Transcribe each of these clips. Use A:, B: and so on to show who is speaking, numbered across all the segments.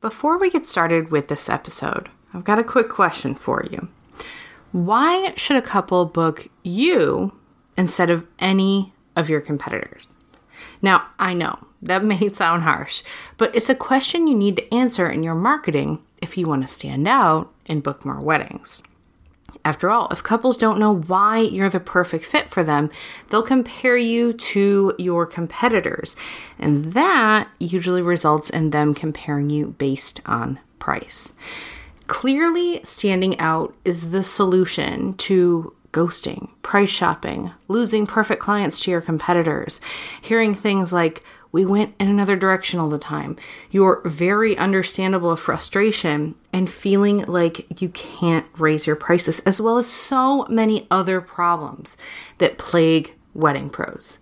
A: Before we get started with this episode, I've got a quick question for you. Why should a couple book you instead of any of your competitors? Now, I know that may sound harsh, but it's a question you need to answer in your marketing if you want to stand out and book more weddings. After all, if couples don't know why you're the perfect fit for them, they'll compare you to your competitors, and that usually results in them comparing you based on price. Clearly, standing out is the solution to ghosting, price shopping, losing perfect clients to your competitors, hearing things like, we went in another direction all the time, your very understandable frustration, and feeling like you can't raise your prices, as well as so many other problems that plague wedding pros.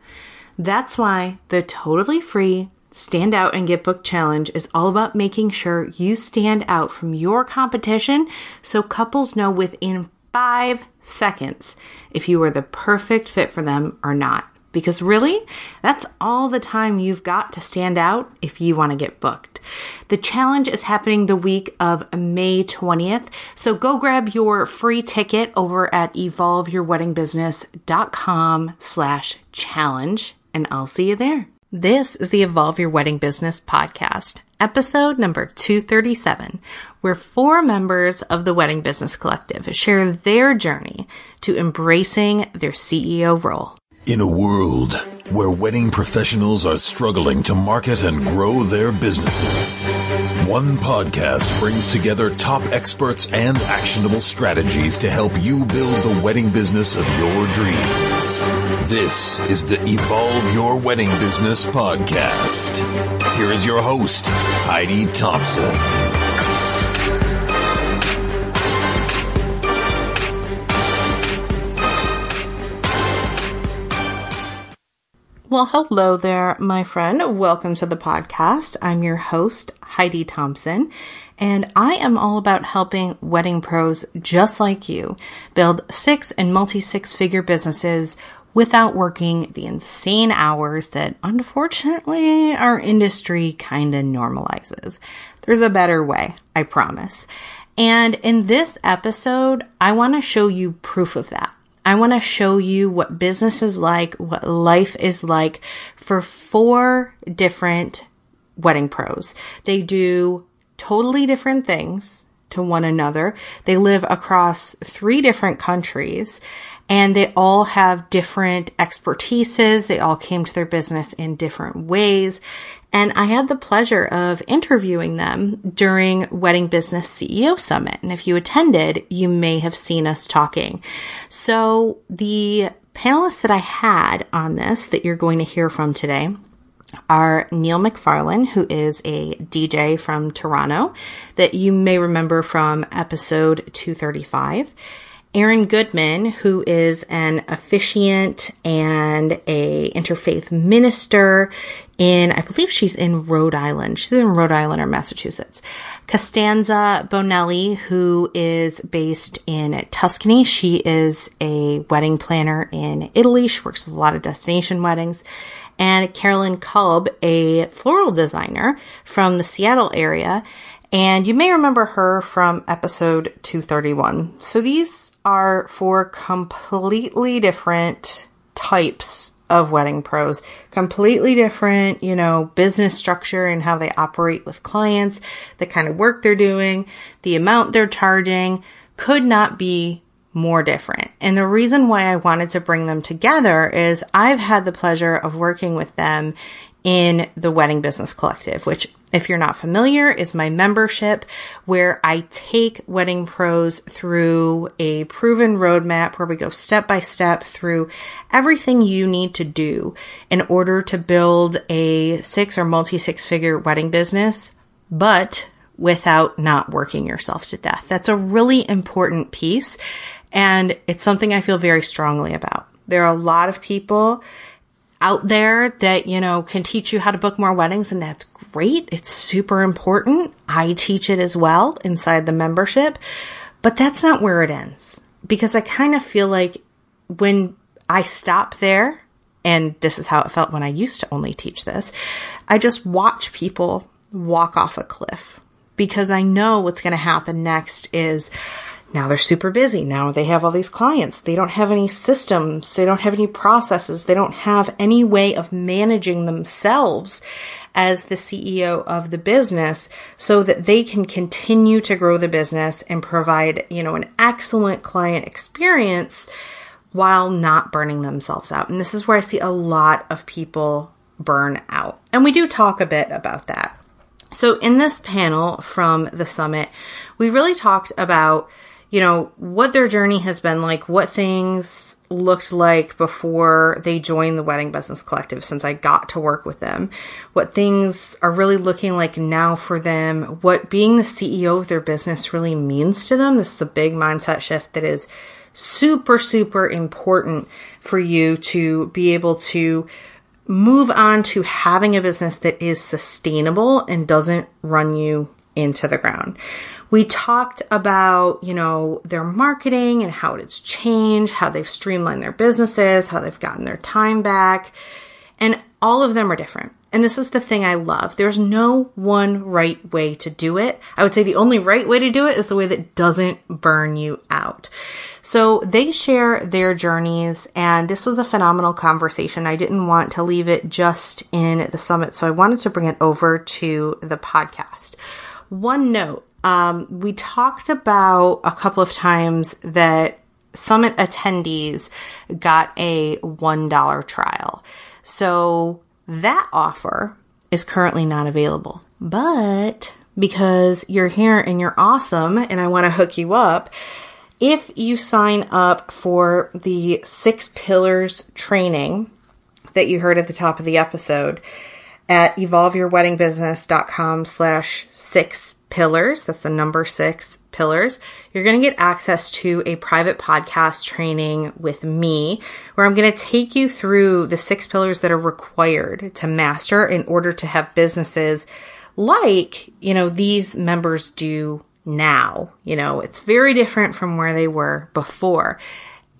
A: That's why the totally free Stand Out and Get Booked Challenge is all about making sure you stand out from your competition so couples know within five seconds if you are the perfect fit for them or not. Because really, that's all the time you've got to stand out if you want to get booked. The challenge is happening the week of May 20th, so go grab your free ticket over at evolveyourweddingbusiness.com slash challenge, and I'll see you there. This is the Evolve Your Wedding Business podcast, episode number 237, where four members of the Wedding Business Collective share their journey to embracing their CEO role.
B: In a world where wedding professionals are struggling to market and grow their businesses, one podcast brings together top experts and actionable strategies to help you build the wedding business of your dreams. This is the Evolve Your Wedding Business podcast. Here is your host, Heidi Thompson.
A: Well, hello there, my friend. Welcome to the podcast. I'm your host, Heidi Thompson, and I am all about helping wedding pros just like you build six and multi six figure businesses without working the insane hours that unfortunately our industry kind of normalizes. There's a better way, I promise. And in this episode, I want to show you proof of that. I want to show you what business is like, what life is like for four different wedding pros. They do totally different things to one another. They live across three different countries and they all have different expertises. They all came to their business in different ways. And I had the pleasure of interviewing them during Wedding Business CEO Summit. And if you attended, you may have seen us talking. So the panelists that I had on this that you're going to hear from today are Neil McFarlane, who is a DJ from Toronto that you may remember from episode 235. Erin Goodman, who is an officiant and a interfaith minister in, I believe she's in Rhode Island. She's in Rhode Island or Massachusetts. Costanza Bonelli, who is based in Tuscany. She is a wedding planner in Italy. She works with a lot of destination weddings. And Carolyn Kolb, a floral designer from the Seattle area. And you may remember her from episode 231. So these are four completely different types of wedding pros. Completely different, you know, business structure and how they operate with clients, the kind of work they're doing, the amount they're charging could not be more different. And the reason why I wanted to bring them together is I've had the pleasure of working with them in the Wedding Business Collective, which if you're not familiar, is my membership where I take wedding pros through a proven roadmap where we go step by step through everything you need to do in order to build a six or multi six figure wedding business, but without not working yourself to death. That's a really important piece. And it's something I feel very strongly about. There are a lot of people out there that, you know, can teach you how to book more weddings and that's great. It's super important. I teach it as well inside the membership, but that's not where it ends because I kind of feel like when I stop there, and this is how it felt when I used to only teach this, I just watch people walk off a cliff. because I know what's going to happen next is now they're super busy. Now they have all these clients. They don't have any systems. They don't have any processes. They don't have any way of managing themselves as the CEO of the business so that they can continue to grow the business and provide, you know, an excellent client experience while not burning themselves out. And this is where I see a lot of people burn out. And we do talk a bit about that. So in this panel from the summit, we really talked about you know, what their journey has been like, what things looked like before they joined the Wedding Business Collective since I got to work with them, what things are really looking like now for them, what being the CEO of their business really means to them. This is a big mindset shift that is super, super important for you to be able to move on to having a business that is sustainable and doesn't run you into the ground. We talked about, you know, their marketing and how it's changed, how they've streamlined their businesses, how they've gotten their time back. And all of them are different. And this is the thing I love. There's no one right way to do it. I would say the only right way to do it is the way that doesn't burn you out. So they share their journeys and this was a phenomenal conversation. I didn't want to leave it just in the summit. So I wanted to bring it over to the podcast. One note um, we talked about a couple of times that summit attendees got a $1 trial. So that offer is currently not available. But because you're here and you're awesome and I want to hook you up, if you sign up for the six pillars training that you heard at the top of the episode at evolveyourweddingbusiness.com slash six pillars. That's the number six pillars. You're going to get access to a private podcast training with me where I'm going to take you through the six pillars that are required to master in order to have businesses like, you know, these members do now. You know, it's very different from where they were before.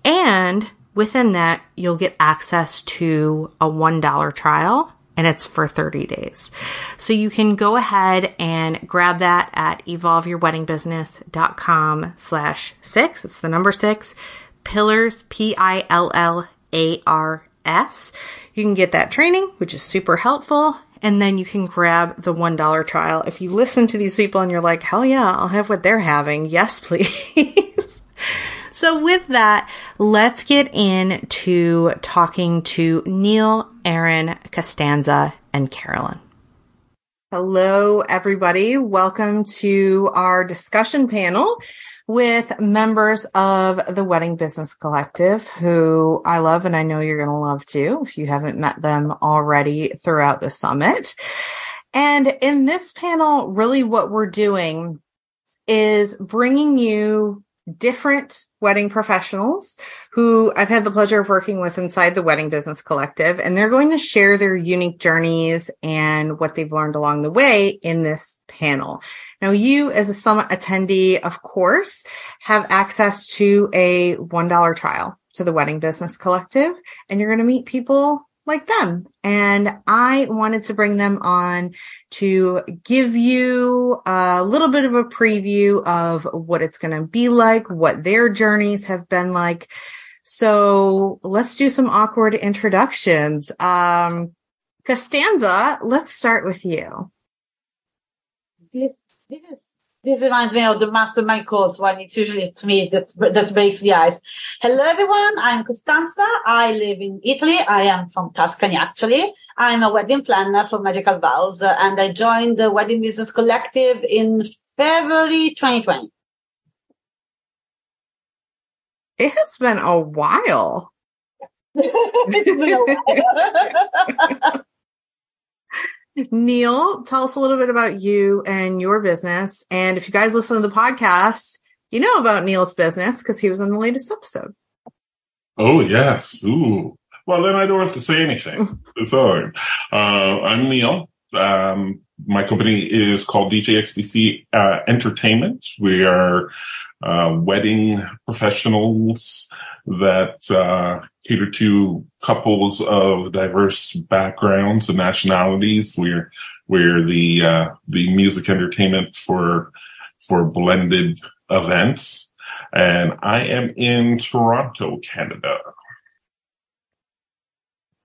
A: And within that, you'll get access to a $1 trial and it's for 30 days. So you can go ahead and grab that at evolveyourweddingbusiness.com slash six. It's the number six pillars, P-I-L-L-A-R-S. You can get that training, which is super helpful. And then you can grab the $1 trial. If you listen to these people and you're like, hell yeah, I'll have what they're having. Yes, please. So with that, let's get into talking to Neil, Erin, Costanza, and Carolyn. Hello, everybody. Welcome to our discussion panel with members of the Wedding Business Collective, who I love and I know you're going to love too if you haven't met them already throughout the summit. And in this panel, really what we're doing is bringing you different wedding professionals who I've had the pleasure of working with inside the Wedding Business Collective, and they're going to share their unique journeys and what they've learned along the way in this panel. Now, you as a summit attendee, of course, have access to a $1 trial to the Wedding Business Collective, and you're going to meet people like them. And I wanted to bring them on to give you a little bit of a preview of what it's going to be like, what their journeys have been like. So let's do some awkward introductions. Um, Costanza, let's start with you.
C: This, this is this reminds me of the mastermind course when it's usually it's me that that breaks the ice. Hello everyone, I'm Costanza. I live in Italy. I am from Tuscany actually. I'm a wedding planner for Magical Vows uh, and I joined the Wedding Business Collective in February 2020.
A: It has been a while. it's been a while. Neil, tell us a little bit about you and your business. And if you guys listen to the podcast, you know about Neil's business because he was on the latest episode.
D: Oh, yes. Ooh. Well, then I don't have to say anything. Sorry. Uh, I'm Neil. Um, my company is called DJXDC uh, Entertainment. We are uh, wedding professionals that uh, cater to couples of diverse backgrounds and nationalities. We're we're the uh, the music entertainment for for blended events, and I am in Toronto, Canada.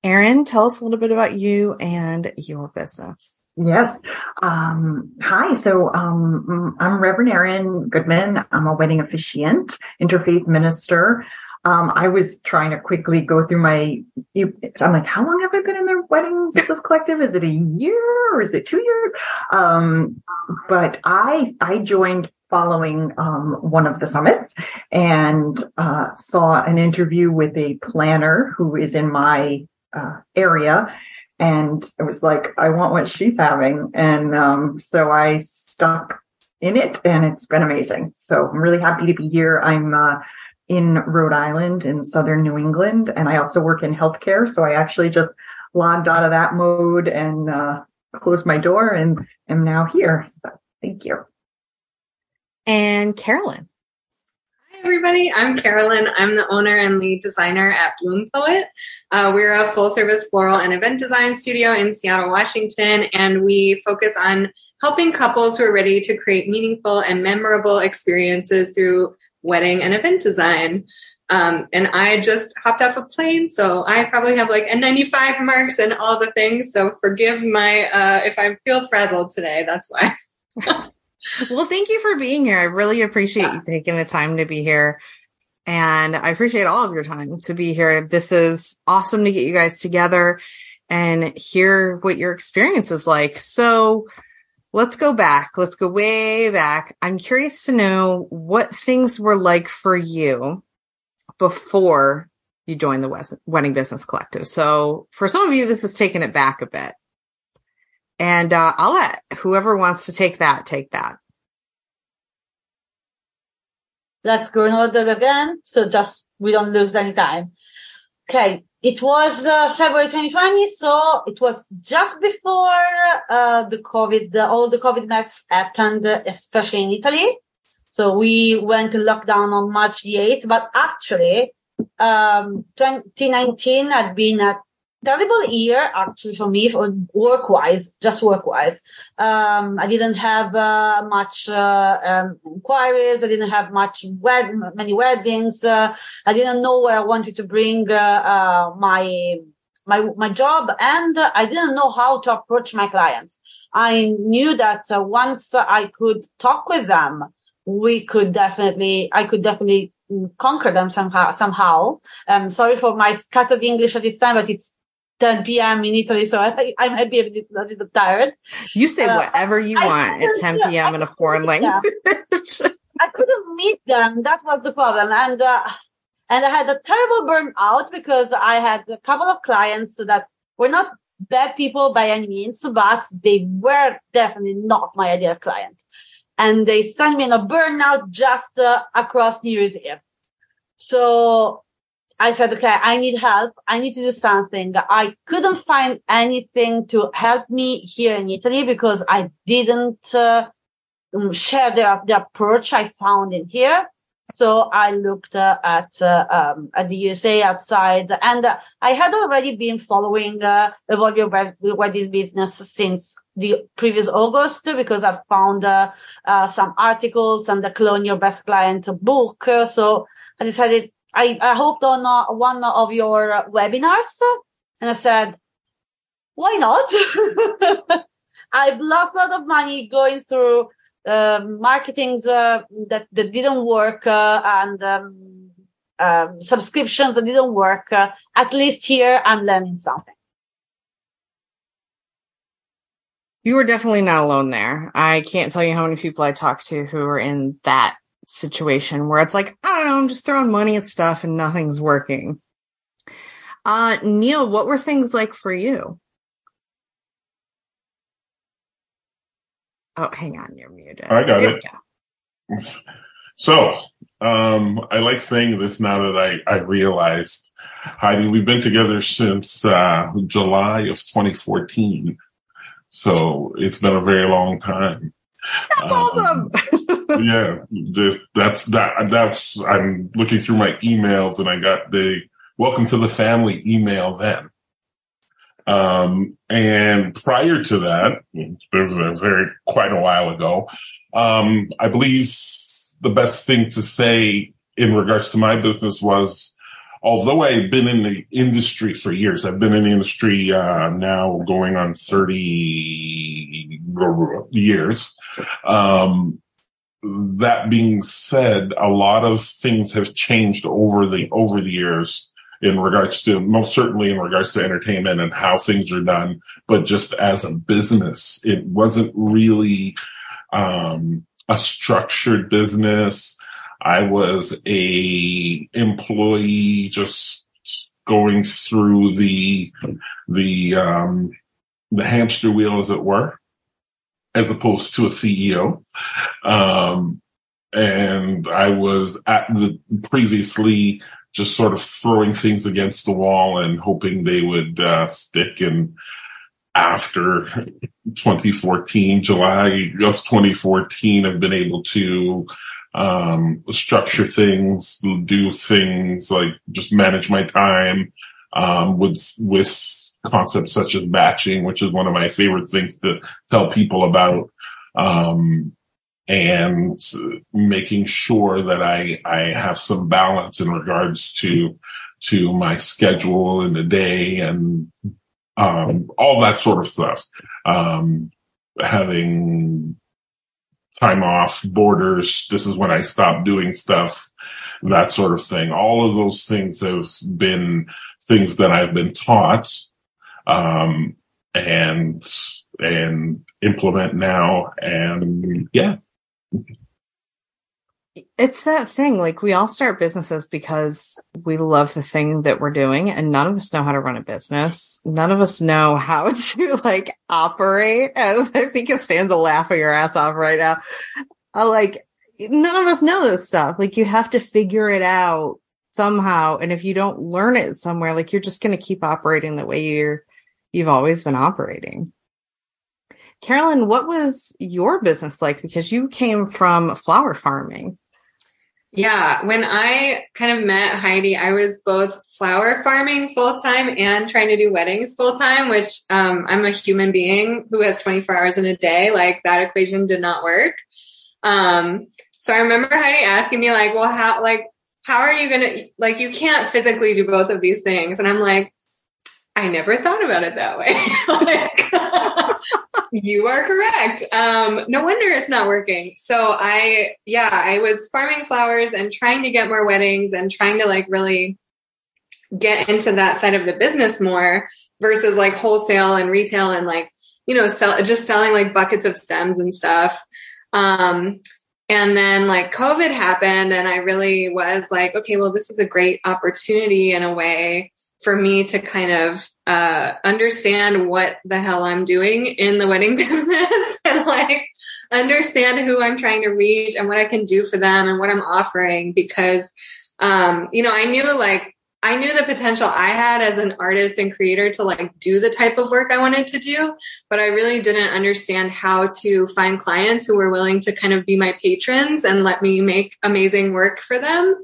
A: Erin, tell us a little bit about you and your business.
E: Yes. Um, hi. So um, I'm Reverend Erin Goodman. I'm a wedding officiant, interfaith minister. Um, I was trying to quickly go through my. I'm like, how long have I been in the wedding business collective? Is it a year or is it two years? Um, but I I joined following um, one of the summits and uh, saw an interview with a planner who is in my uh, area and it was like i want what she's having and um, so i stuck in it and it's been amazing so i'm really happy to be here i'm uh, in rhode island in southern new england and i also work in healthcare so i actually just logged out of that mode and uh, closed my door and am now here so thank you
A: and carolyn Hi,
F: everybody. I'm Carolyn. I'm the owner and lead designer at Bloom Poet. Uh, we're a full service floral and event design studio in Seattle, Washington, and we focus on helping couples who are ready to create meaningful and memorable experiences through wedding and event design. Um, and I just hopped off a plane, so I probably have like a 95 marks and all the things. So forgive my uh, if I feel frazzled today. That's why.
A: well, thank you for being here. I really appreciate yeah. you taking the time to be here. And I appreciate all of your time to be here. This is awesome to get you guys together and hear what your experience is like. So let's go back. Let's go way back. I'm curious to know what things were like for you before you joined the Wedding Business Collective. So for some of you, this is taking it back a bit. And uh, I'll let whoever wants to take that take that.
C: Let's go in order again. So just we don't lose any time. Okay. It was uh, February 2020. So it was just before uh, the COVID, the, all the COVID deaths happened, especially in Italy. So we went to lockdown on March the 8th, but actually, um, 2019 had been a terrible year actually for me work wise just work wise um, i didn't have uh, much uh, um, inquiries. I didn't have much wed- many weddings. Uh, i didn't know where i wanted to bring uh, uh, my my my job and i didn't know how to approach my clients. I knew that uh, once i could talk with them we could definitely i could definitely conquer them somehow somehow. Um sorry for my scattered english at this time but it's 10 p.m. in Italy, so I, I might be a little, a little tired.
A: You say uh, whatever you I want at 10 p.m. in a foreign language.
C: I couldn't meet them. That was the problem. And, uh, and I had a terrible burnout because I had a couple of clients that were not bad people by any means, but they were definitely not my ideal client. And they sent me in a burnout just uh, across New Year's Eve. So I said, okay, I need help. I need to do something. I couldn't find anything to help me here in Italy because I didn't uh, share the, the approach I found in here. So I looked uh, at uh, um, at the USA outside, and uh, I had already been following uh, Evolve Wedding Business since the previous August because I found uh, uh, some articles and the Clone Your Best Client book. So I decided I, I hoped on uh, one of your webinars and I said, why not? I've lost a lot of money going through uh, marketings uh, that, that didn't work uh, and um, um, subscriptions that didn't work. Uh, at least here I'm learning something.
A: You were definitely not alone there. I can't tell you how many people I talked to who are in that situation where it's like, I don't know, I'm just throwing money at stuff and nothing's working. Uh, Neil, what were things like for you? Oh, hang on, you're muted.
D: I got it. Go. So, um, I like saying this now that I, I realized, Heidi, we've been together since uh, July of 2014. So it's been a very long time.
A: That's um, awesome.
D: yeah, just that's that. That's I'm looking through my emails and I got the welcome to the family email then. Um, and prior to that, this was a very quite a while ago. Um, I believe the best thing to say in regards to my business was, although I've been in the industry for years, I've been in the industry uh, now going on 30 years. Um, that being said, a lot of things have changed over the over the years in regards to most certainly in regards to entertainment and how things are done, but just as a business, it wasn't really um, a structured business. I was a employee just going through the the um, the hamster wheel, as it were, as opposed to a CEO. Um, and I was at the previously just sort of throwing things against the wall and hoping they would uh, stick. And after 2014, July of 2014, I've been able to um, structure things, do things like just manage my time um, with with concepts such as batching, which is one of my favorite things to tell people about. Um, and making sure that I, I have some balance in regards to, to my schedule in the day and, um, all that sort of stuff. Um, having time off, borders. This is when I stop doing stuff, that sort of thing. All of those things have been things that I've been taught, um, and, and implement now. And yeah,
A: it's that thing. Like we all start businesses because we love the thing that we're doing and none of us know how to run a business. None of us know how to like operate. As I think it stands a laugh laughing your ass off right now. Uh, like none of us know this stuff. Like you have to figure it out somehow. And if you don't learn it somewhere, like you're just going to keep operating the way you're, you've always been operating. Carolyn, what was your business like? Because you came from flower farming.
F: Yeah, when I kind of met Heidi, I was both flower farming full time and trying to do weddings full time, which um, I'm a human being who has 24 hours in a day. Like that equation did not work. Um, so I remember Heidi asking me like, well, how, like, how are you going to, like, you can't physically do both of these things. And I'm like, I never thought about it that way. like, you are correct. Um, no wonder it's not working. So I, yeah, I was farming flowers and trying to get more weddings and trying to like really get into that side of the business more versus like wholesale and retail and like, you know, sell, just selling like buckets of stems and stuff. Um, and then like COVID happened and I really was like, okay, well, this is a great opportunity in a way for me to kind of uh, understand what the hell I'm doing in the wedding business and like understand who I'm trying to reach and what I can do for them and what I'm offering because um, you know I knew like I knew the potential I had as an artist and creator to like do the type of work I wanted to do, but I really didn't understand how to find clients who were willing to kind of be my patrons and let me make amazing work for them.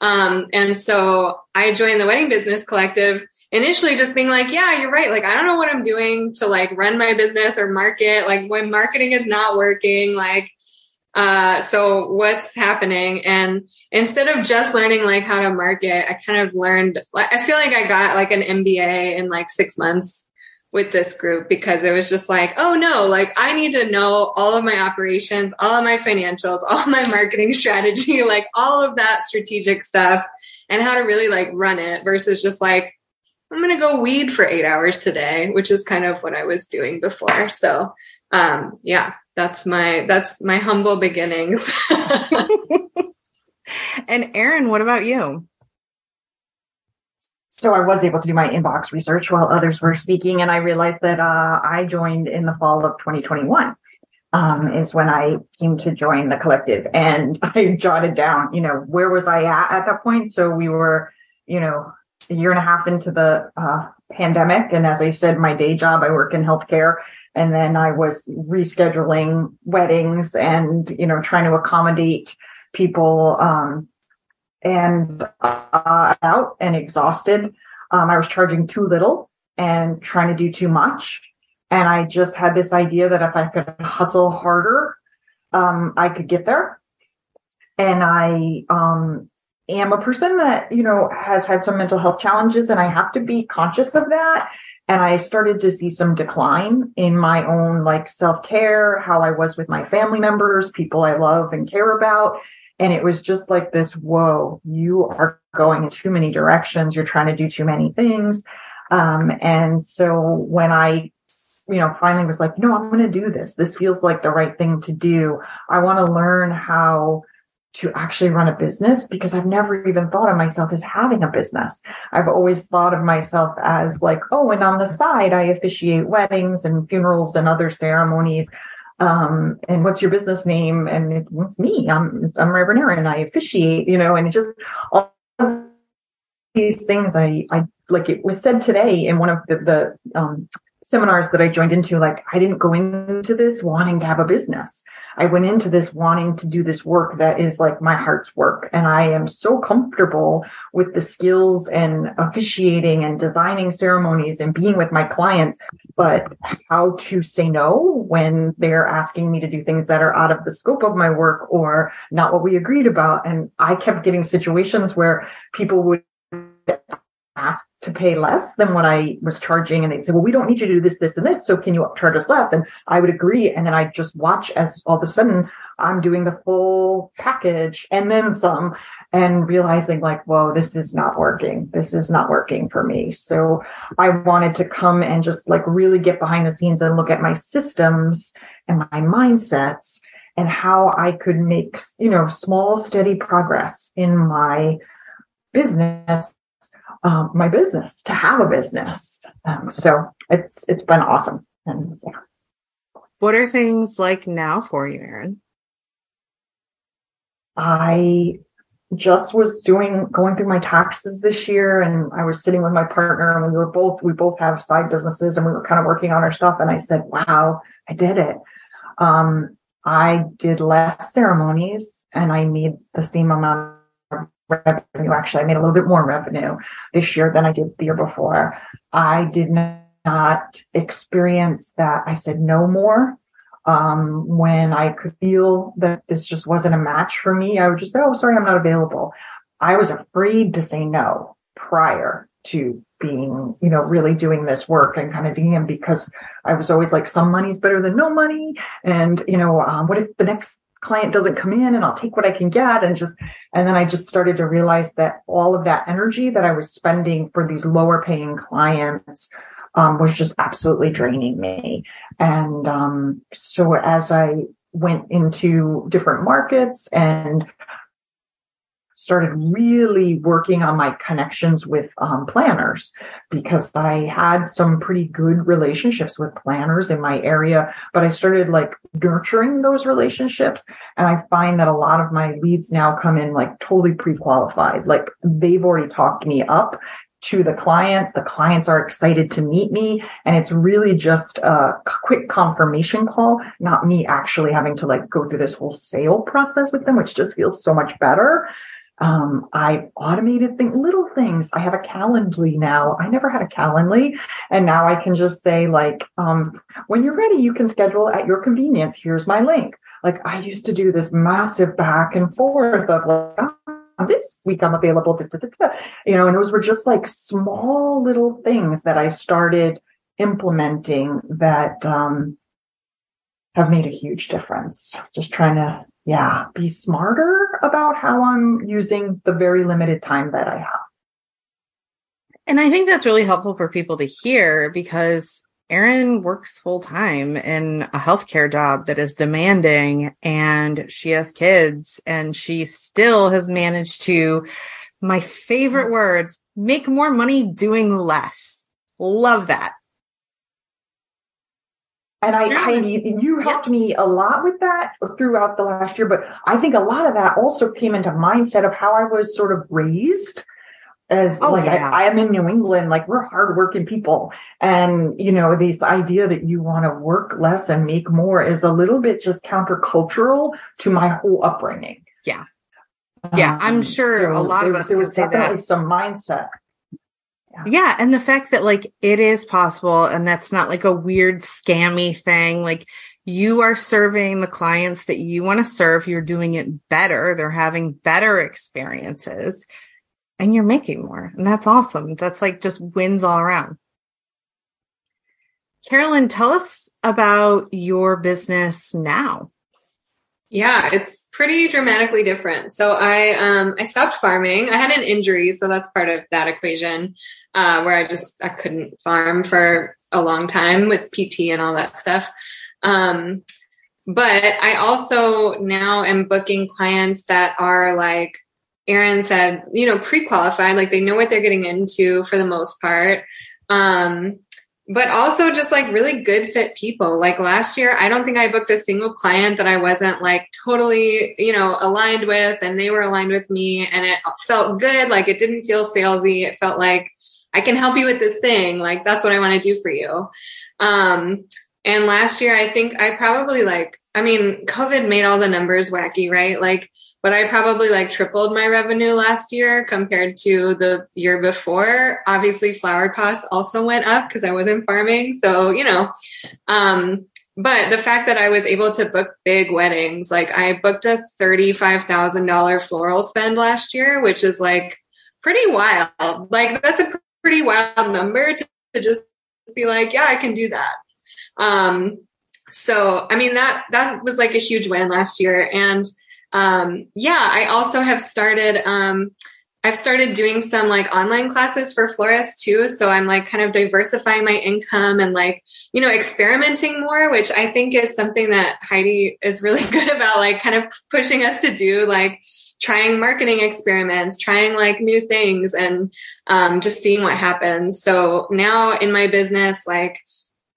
F: Um, and so I joined the Wedding Business Collective initially just being like, yeah, you're right. Like, I don't know what I'm doing to like run my business or market. Like when marketing is not working, like, uh, so what's happening? And instead of just learning like how to market, I kind of learned, I feel like I got like an MBA in like six months with this group because it was just like, oh no, like I need to know all of my operations, all of my financials, all my marketing strategy, like all of that strategic stuff and how to really like run it versus just like, I'm going to go weed for eight hours today, which is kind of what I was doing before. So, um, yeah, that's my, that's my humble beginnings.
A: and Erin, what about you?
E: So I was able to do my inbox research while others were speaking, and I realized that uh, I joined in the fall of 2021. Um, is when I came to join the collective, and I jotted down, you know, where was I at at that point? So we were, you know, a year and a half into the uh, pandemic, and as I said, my day job, I work in healthcare. And then I was rescheduling weddings and, you know, trying to accommodate people, um, and uh, out and exhausted. Um, I was charging too little and trying to do too much. And I just had this idea that if I could hustle harder, um, I could get there. And I um, am a person that, you know, has had some mental health challenges and I have to be conscious of that. And I started to see some decline in my own like self care, how I was with my family members, people I love and care about. And it was just like this, whoa, you are going in too many directions. You're trying to do too many things. Um, and so when I, you know, finally was like, no, I'm going to do this. This feels like the right thing to do. I want to learn how to actually run a business because I've never even thought of myself as having a business. I've always thought of myself as like, oh, and on the side, I officiate weddings and funerals and other ceremonies um, and what's your business name? And it, it's me. I'm, I'm Reverend Erin. I officiate, you know, and it just all these things I, I, like it was said today in one of the, the, um, seminars that I joined into, like I didn't go into this wanting to have a business. I went into this wanting to do this work that is like my heart's work. And I am so comfortable with the skills and officiating and designing ceremonies and being with my clients, but how to say no when they're asking me to do things that are out of the scope of my work or not what we agreed about. And I kept getting situations where people would asked to pay less than what I was charging. And they'd say, well, we don't need you to do this, this, and this. So can you charge us less? And I would agree. And then I'd just watch as all of a sudden I'm doing the full package and then some and realizing like, whoa, this is not working. This is not working for me. So I wanted to come and just like really get behind the scenes and look at my systems and my mindsets and how I could make, you know, small, steady progress in my business um, my business to have a business. Um, so it's it's been awesome. And yeah.
A: What are things like now for you, Erin?
E: I just was doing going through my taxes this year and I was sitting with my partner and we were both we both have side businesses and we were kind of working on our stuff and I said, Wow, I did it. Um, I did less ceremonies and I made the same amount revenue. Actually, I made a little bit more revenue this year than I did the year before. I did not experience that. I said no more. Um, when I could feel that this just wasn't a match for me, I would just say, Oh, sorry, I'm not available. I was afraid to say no prior to being, you know, really doing this work and kind of DM because I was always like, some money's better than no money. And, you know, um, what if the next client doesn't come in and I'll take what I can get and just, and then I just started to realize that all of that energy that I was spending for these lower paying clients um, was just absolutely draining me. And um, so as I went into different markets and started really working on my connections with um, planners because I had some pretty good relationships with planners in my area, but I started like nurturing those relationships. And I find that a lot of my leads now come in like totally pre-qualified. Like they've already talked me up to the clients. The clients are excited to meet me. And it's really just a quick confirmation call, not me actually having to like go through this whole sale process with them, which just feels so much better. Um, I automated things, little things. I have a Calendly now. I never had a Calendly. And now I can just say like, um, when you're ready, you can schedule at your convenience. Here's my link. Like I used to do this massive back and forth of like, oh, this week I'm available. You know, and those were just like small little things that I started implementing that, um, have made a huge difference. Just trying to yeah, be smarter about how I'm using the very limited time that I have.
A: And I think that's really helpful for people to hear because Erin works full time in a healthcare job that is demanding and she has kids and she still has managed to, my favorite words, make more money doing less. Love that.
E: And I, yeah. Heidi, you helped yeah. me a lot with that throughout the last year, but I think a lot of that also came into mindset of how I was sort of raised as
A: Oh,
E: like
A: yeah.
E: I, I am in New England, like we're hardworking people. And, you know, this idea that you want to work less and make more is a little bit just countercultural to my whole upbringing.
A: Yeah. Um, yeah, I'm sure a lot of us
E: there was
A: say that.
E: definitely some mindset.
A: Yeah, and the fact that like it is possible and that's not like a weird scammy thing. Like you are serving the clients that you want to serve, you're doing it better, they're having better experiences and you're making more. And that's awesome. That's like just wins all around. Carolyn, tell us about your business now.
F: Yeah, it's pretty dramatically different. So I um I stopped farming. I had an injury, so that's part of that equation, uh, where I just I couldn't farm for a long time with PT and all that stuff. Um, but I also now am booking clients that are like Erin said, you know, pre-qualified, like they know what they're getting into for the most part. Um, but also just like really good fit people. Like last year, I don't think I booked a single client that I wasn't like totally, you know, aligned with and they were aligned with me and it felt good. Like it didn't feel salesy. It felt like I can help you with this thing. Like that's what I want to do for you. Um, and last year, I think I probably like, I mean, COVID made all the numbers wacky, right? Like, but I probably like tripled my revenue last year compared to the year before. Obviously, flower costs also went up because I wasn't farming. So, you know, um, but the fact that I was able to book big weddings, like I booked a $35,000 floral spend last year, which is like pretty wild. Like that's a pretty wild number to, to just be like, yeah, I can do that. Um, so, I mean, that, that was like a huge win last year. And, um, yeah, I also have started, um, I've started doing some like online classes for florists too. So I'm like kind of diversifying my income and like, you know, experimenting more, which I think is something that Heidi is really good about, like kind of pushing us to do, like trying marketing experiments, trying like new things and, um, just seeing what happens. So now in my business, like,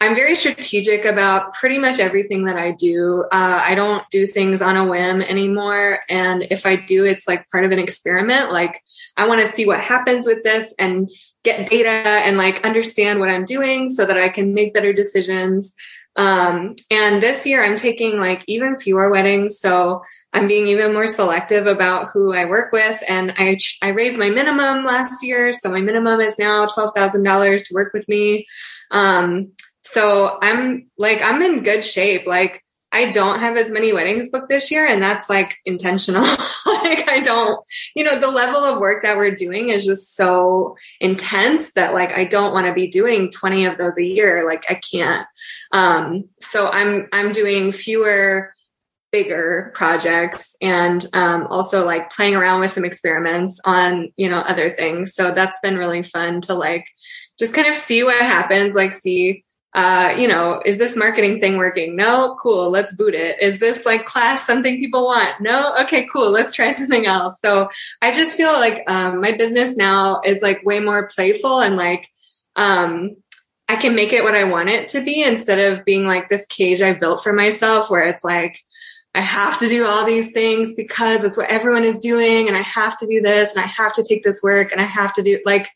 F: I'm very strategic about pretty much everything that I do. Uh, I don't do things on a whim anymore. And if I do, it's like part of an experiment. Like I want to see what happens with this and get data and like understand what I'm doing so that I can make better decisions. Um, and this year I'm taking like even fewer weddings. So I'm being even more selective about who I work with. And I, I raised my minimum last year. So my minimum is now $12,000 to work with me. Um, so I'm like, I'm in good shape. Like I don't have as many weddings booked this year and that's like intentional. like I don't, you know, the level of work that we're doing is just so intense that like I don't want to be doing 20 of those a year. Like I can't. Um, so I'm, I'm doing fewer bigger projects and um, also like playing around with some experiments on you know other things so that's been really fun to like just kind of see what happens like see uh, you know, is this marketing thing working? No, cool. Let's boot it. Is this like class something people want? No, okay, cool. Let's try something else. So I just feel like um, my business now is like way more playful and like um, I can make it what I want it to be instead of being like this cage I built for myself where it's like I have to do all these things because it's what everyone is doing and I have to do this and I have to take this work and I have to do like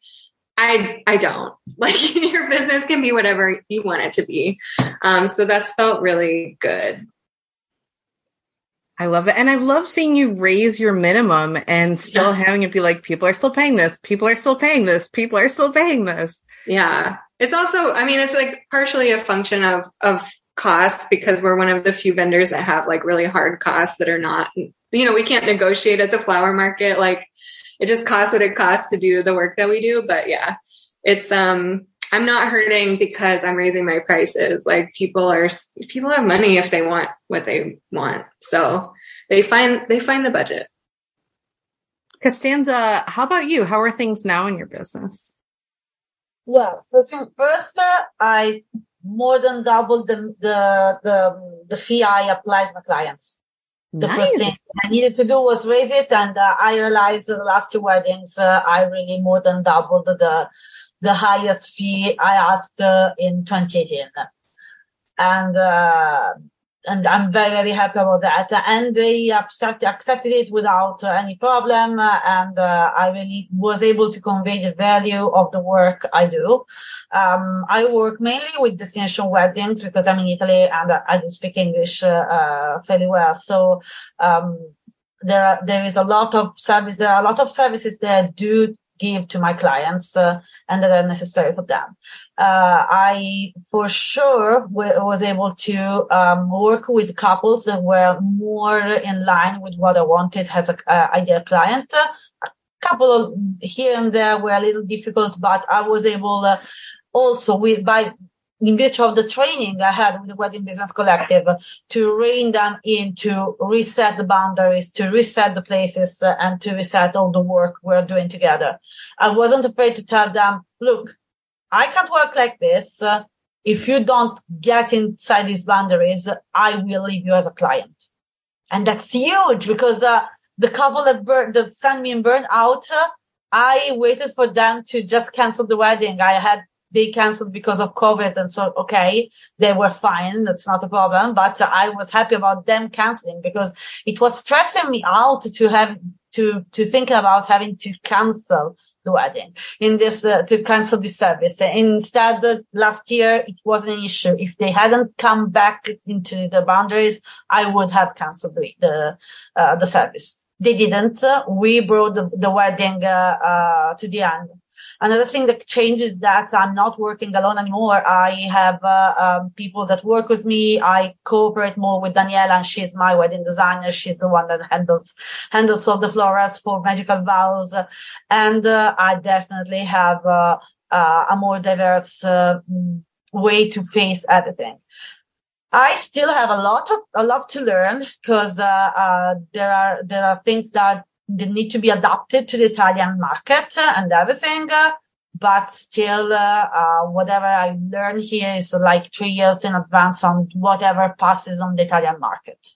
F: I I don't like your business can be whatever you want it to be. Um, so that's felt really good.
A: I love it. And I've loved seeing you raise your minimum and still
F: Yeah.
A: having it be like, people are still paying this. People are still paying this. People are still paying this.
F: Yeah. It's also, I mean, it's like partially a function of, of costs because we're one of the few vendors that have like really hard costs that are not, you know, we can't negotiate at the flower market. Like it just costs what it costs to do the work that we do. But yeah, it's, um, I'm not hurting because I'm raising my prices. Like people are, people have money if they want what they want. So they find, they find the budget.
A: Costanza, how about you? How are things now in your business?
C: Well, first, first uh, I more than doubled the, the, the, the fee I applied to my clients. The first thing I needed to do was raise it. And uh, I realized the last two weddings, uh, I really more than doubled the, the highest fee I asked uh, in 2018. And, uh, and I'm very, very happy about that. And they accept, accepted it without any problem. And uh, I really was able to convey the value of the work I do. Um, I work mainly with destination weddings because I'm in Italy and I do speak English uh, uh, fairly well. So um, there, there is a lot of service. There are a lot of services that do give to my clients uh, and that are necessary for them. Uh, I for sure w- was able to um, work with couples that were more in line with what I wanted as a uh, ideal client. A couple of here and there were a little difficult, but I was able uh, also with by in virtue of the training I had with the Wedding Business Collective to rein them in to reset the boundaries, to reset the places uh, and to reset all the work we're doing together. I wasn't afraid to tell them, look, I can't work like this. Uh, if you don't get inside these boundaries, I will leave you as a client. And that's huge because uh, the couple that burned, that sent me and burned out, uh, I waited for them to just cancel the wedding. I had they canceled because of COVID. And so, okay, they were fine. That's not a problem. But I was happy about them canceling because it was stressing me out to have to, to think about having to cancel the wedding in this, uh, to cancel the service. Instead, uh, last year, it wasn't an issue. If they hadn't come back into the boundaries, I would have canceled the, the, uh, the service. They didn't. we brought the, the wedding, uh, uh, to the end. Another thing that changes that I'm not working alone anymore. I have uh, um, people that work with me. I cooperate more with Daniela, and she's my wedding designer. She's the one that handles handles all the flowers for magical vows, and uh, I definitely have uh, uh a more diverse uh, way to face everything. I still have a lot of a lot to learn because uh, there are there are things that they need to be adapted to the Italian market and everything. But still, uh, whatever I learn here is like three years in advance on whatever passes on the Italian market.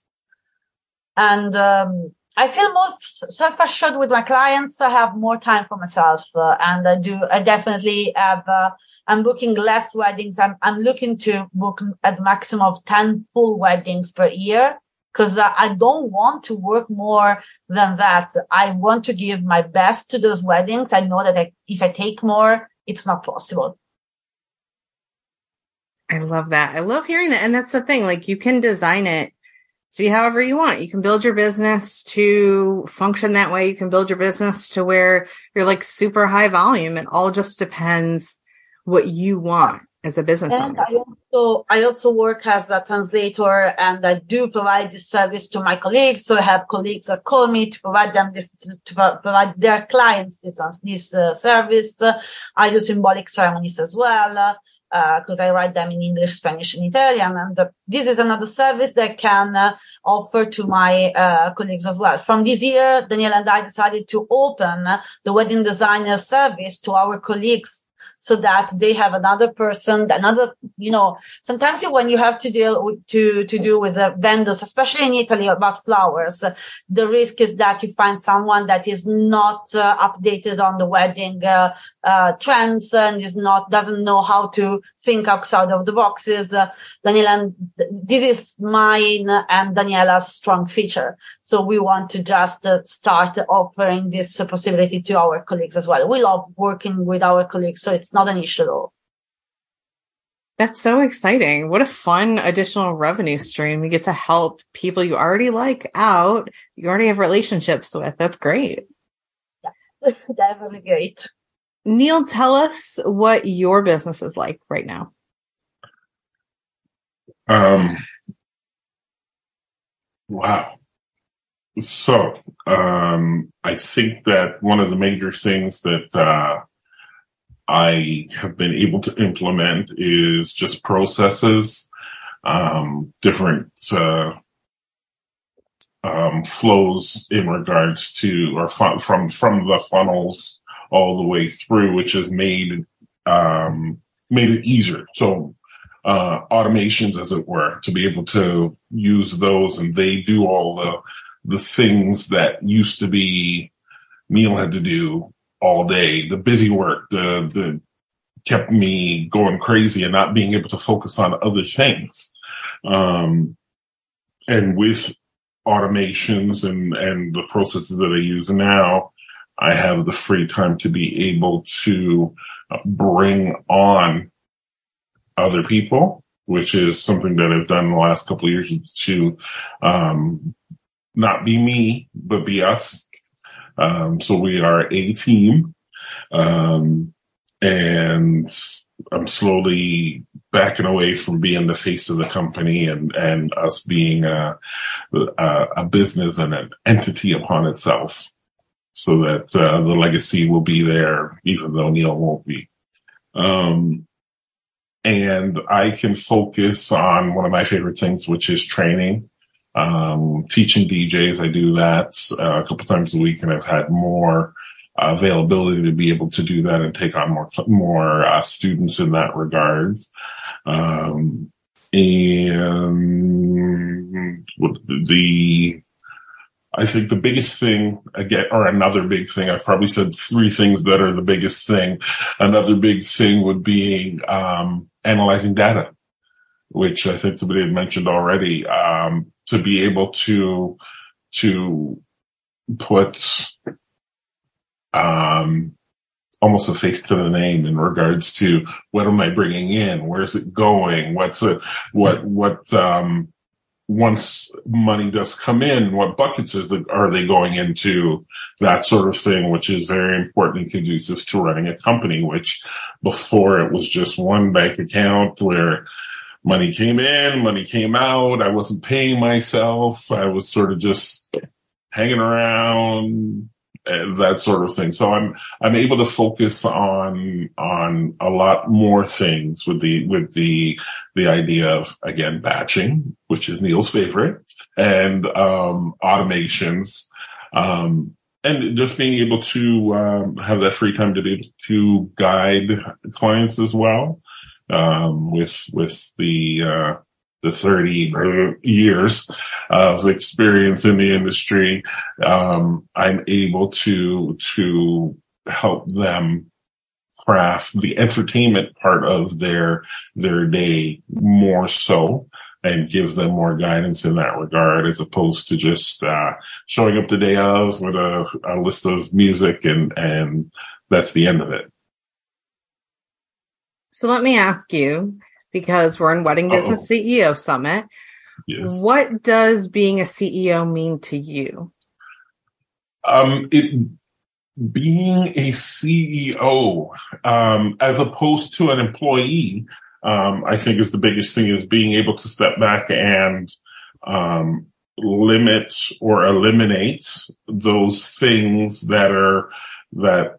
C: And, um, I feel more self-assured with my clients. I have more time for myself, uh, and I do. I definitely have. Uh, I'm booking less weddings. I'm I'm looking to book at maximum of ten full weddings per year because I don't want to work more than that. I want to give my best to those weddings. I know that I, if I take more, it's not possible.
A: I love that. I love hearing that. And that's the thing. Like you can design it to be however you want. You can build your business to function that way. You can build your business to where you're like super high volume. It all just depends what you want as a business
C: and owner. I also, I also work as a translator and I do provide this service to my colleagues. So I have colleagues that call me to provide them this, to, to provide their clients this, this uh, service. Uh, I do symbolic ceremonies as well. because uh, I write them in English, Spanish, and Italian. And uh, this is another service that I can uh, offer to my uh, colleagues as well. From this year, Daniela and I decided to open the wedding designer service to our colleagues so that they have another person, another, you know, sometimes when you have to deal with, to, to do with the vendors, especially in Italy about flowers, uh, the risk is that you find someone that is not uh, updated on the wedding, uh, uh trends and is not, doesn't know how to think outside of the boxes. Uh, Daniela, this is mine and Daniela's strong feature. So we want to just uh, start offering this possibility to our colleagues as well. We love working with our colleagues. So it's it's not an issue at all.
A: That's so exciting. What a fun additional revenue stream. You get to help people you already like out, you already have relationships with. That's great.
C: Yeah, definitely great.
A: Neil, tell us what your business is like right now.
D: Um, wow. So, um, I think that one of the major things that, uh, I have been able to implement is just processes, um, different uh, um, flows in regards to or fun- from from the funnels all the way through, which has made um, made it easier. So uh, automations, as it were, to be able to use those, and they do all the the things that used to be Neil had to do all day, the busy work, the, the kept me going crazy and not being able to focus on other things. Um, and with automations and, and the processes that I use now, I have the free time to be able to bring on other people, which is something that I've done in the last couple of years to um, not be me, but be us. Um, so we are a team. Um, and I'm slowly backing away from being the face of the company and, and us being a, a, a business and an entity upon itself so that uh, the legacy will be there, even though Neil won't be. Um, and I can focus on one of my favorite things, which is training, um, teaching DJs. I do that uh, a couple times a week, and I've had more availability to be able to do that and take on more more uh, students in that regard. Um, and the I think the biggest thing again, or another big thing, I've probably said three things that are the biggest thing. Another big thing would be um, analyzing data, which I think somebody had mentioned already. Um, to be able to to put um, almost a face to the name in regards to what am I bringing in? Where's it going? What's it? What what um, once money does come in, what buckets is are they going into? That sort of thing, which is very important and conducive to running a company. Which before it was just one bank account where money came in, money came out. I wasn't paying myself. I was sort of just hanging around, that sort of thing. So I'm I'm able to focus on on a lot more things with the with the the idea of again batching, which is Neil's favorite, and um, automations. Um, and just being able to um, have that free time to be able to guide clients as well um, with with the uh, the 30 years of experience in the industry, um, I'm able to, to help them craft the entertainment part of their, their day more so and gives them more guidance in that regard as opposed to just, uh, showing up the day of with a, a list of music and, and that's the end of it.
A: So let me ask you, because we're in Wedding Business Uh-oh. CEO Summit. Yes. What does being a CEO mean to you?
D: Um, it being a CEO, um, as opposed to an employee, um, I think is the biggest thing is being able to step back and, um, limit or eliminate those things that are, that,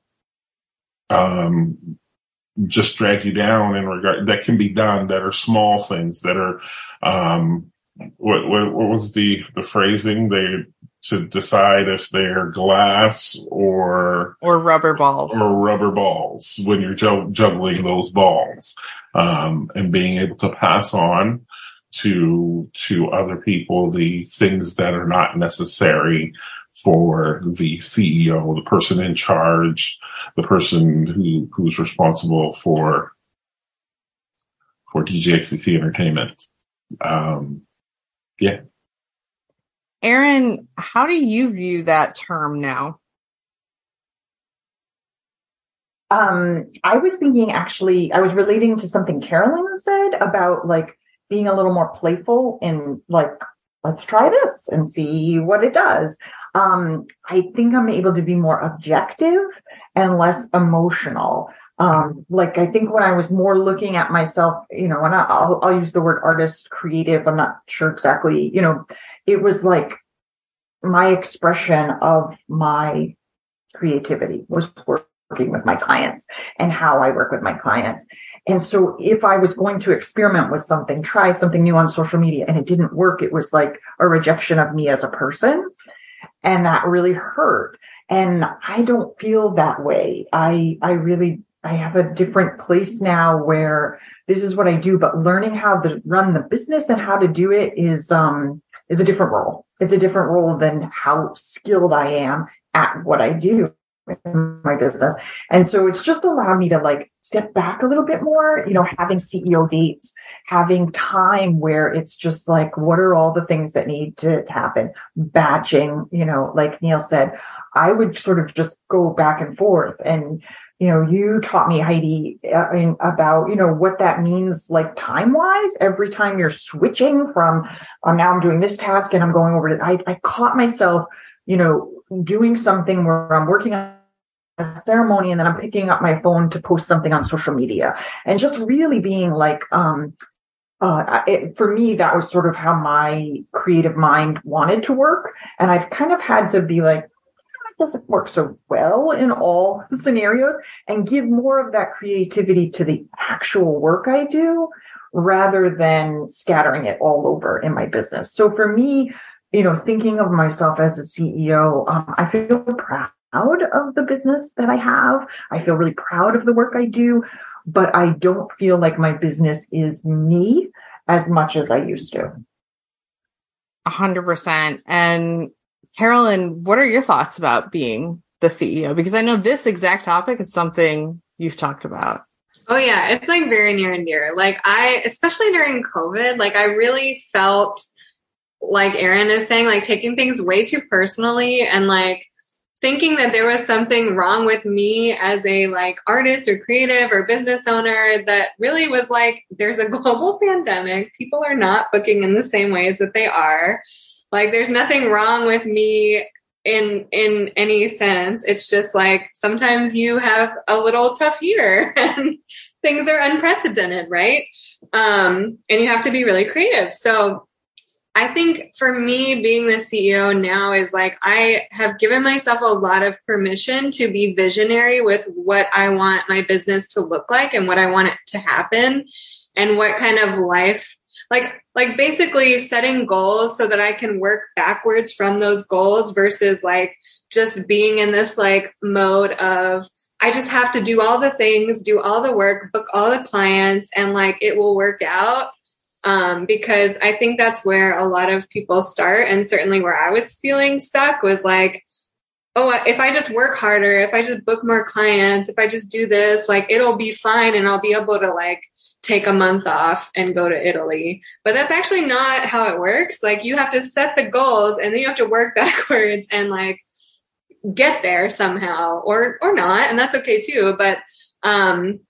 D: um, just drag you down in regard that can be done that are small things that are um what what, what was the the phrasing? They to decide if they're glass or
A: or rubber balls.
D: Or rubber balls when you're juggling those balls um and being able to pass on to to other people the things that are not necessary for the CEO, the person in charge, the person who who's responsible for for DJXCC Entertainment. Um, yeah.
A: Erin, how do you view that term now?
E: Um, I was thinking actually, I was relating to something Carolyn said about like being a little more playful and like, let's try this and see what it does um, I think I'm able to be more objective and less emotional. Um, like I think when I was more looking at myself, you know, and I'll, I'll use the word artist, creative. I'm not sure exactly, you know, it was like my expression of my creativity was working with my clients and how I work with my clients. And so if I was going to experiment with something, try something new on social media and it didn't work, it was like a rejection of me as a person and that really hurt. And I don't feel that way. I, I really, I have a different place now where this is what I do, but learning how to run the business and how to do it is, um, is a different role. It's a different role than how skilled I am at what I do. in my business. And so it's just allowed me to like step back a little bit more, you know, having CEO dates, having time where it's just like, what are all the things that need to happen? Batching, you know, like Neil said, I would sort of just go back and forth and, you know, you taught me, Heidi, uh, about, you know, what that means, like time wise, every time you're switching from, um, now I'm doing this task and I'm going over to, I, I caught myself, you know, doing something where I'm working on a ceremony and then I'm picking up my phone to post something on social media and just really being like, um, uh, it, for me, that was sort of how my creative mind wanted to work. And I've kind of had to be like, it doesn't work so well in all scenarios and give more of that creativity to the actual work I do rather than scattering it all over in my business. So for me, you know, thinking of myself as a CEO, um, I feel proud of the business that I have. I feel really proud of the work I do, but I don't feel like my business is me as much as I used to.
A: A hundred percent. And Carolyn, what are your thoughts about being the CEO? Because I know this exact topic is something you've talked about.
F: Oh yeah, it's like very near and dear. Like I, especially during COVID, like I really felt like Erin is saying, like taking things way too personally and like thinking that there was something wrong with me as a like artist or creative or business owner that really was like there's a global pandemic people are not booking in the same ways that they are like there's nothing wrong with me in in any sense. It's just like sometimes you have a little tough year and things are unprecedented, right? Um, and you have to be really creative. So I think for me, being the CEO now is like I have given myself a lot of permission to be visionary with what I want my business to look like and what I want it to happen and what kind of life like like basically setting goals so that I can work backwards from those goals versus like just being in this like mode of I just have to do all the things, do all the work, book all the clients and like it will work out. Um, because I think that's where a lot of people start. And certainly where I was feeling stuck was like, oh, if I just work harder, if I just book more clients, if I just do this, like it'll be fine and I'll be able to like take a month off and go to Italy. But that's actually not how it works. Like you have to set the goals and then you have to work backwards and like get there somehow or or not and that's okay too but um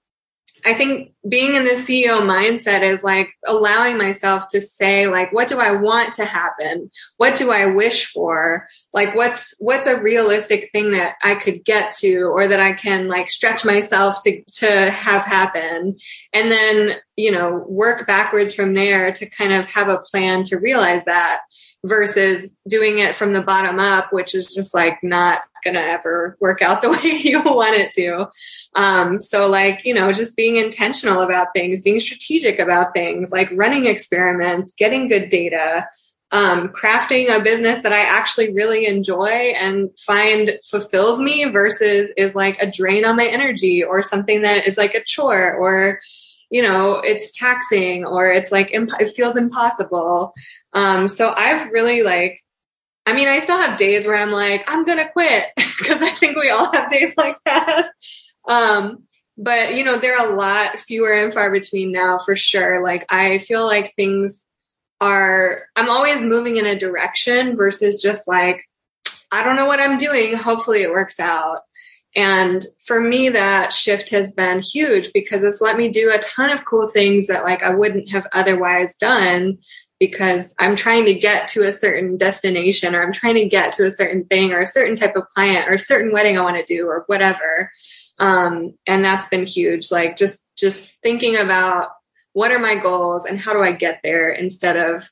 F: I think being in the CEO mindset is like allowing myself to say like what do I want to happen? What do I wish for? Like what's what's a realistic thing that I could get to or that I can like stretch myself to to have happen and then, you know, work backwards from there to kind of have a plan to realize that versus doing it from the bottom up, which is just like not going to ever work out the way you want it to. Um, so like, you know, just being intentional about things, being strategic about things, like running experiments, getting good data, um, crafting a business that I actually really enjoy and find fulfills me versus is like a drain on my energy or something that is like a chore or, you know, it's taxing or it's like, it feels impossible. Um, so I've really like, I mean, I still have days where I'm like, I'm going to quit because I think we all have days like that. Um, but you know, there are a lot fewer and far between now for sure. Like I feel like things are, I'm always moving in a direction versus just like, I don't know what I'm doing. Hopefully it works out. And for me, that shift has been huge because it's let me do a ton of cool things that like I wouldn't have otherwise done because I'm trying to get to a certain destination or I'm trying to get to a certain thing or a certain type of client or a certain wedding I want to do or whatever. Um, and that's been huge. Like just, just thinking about what are my goals and how do I get there instead of,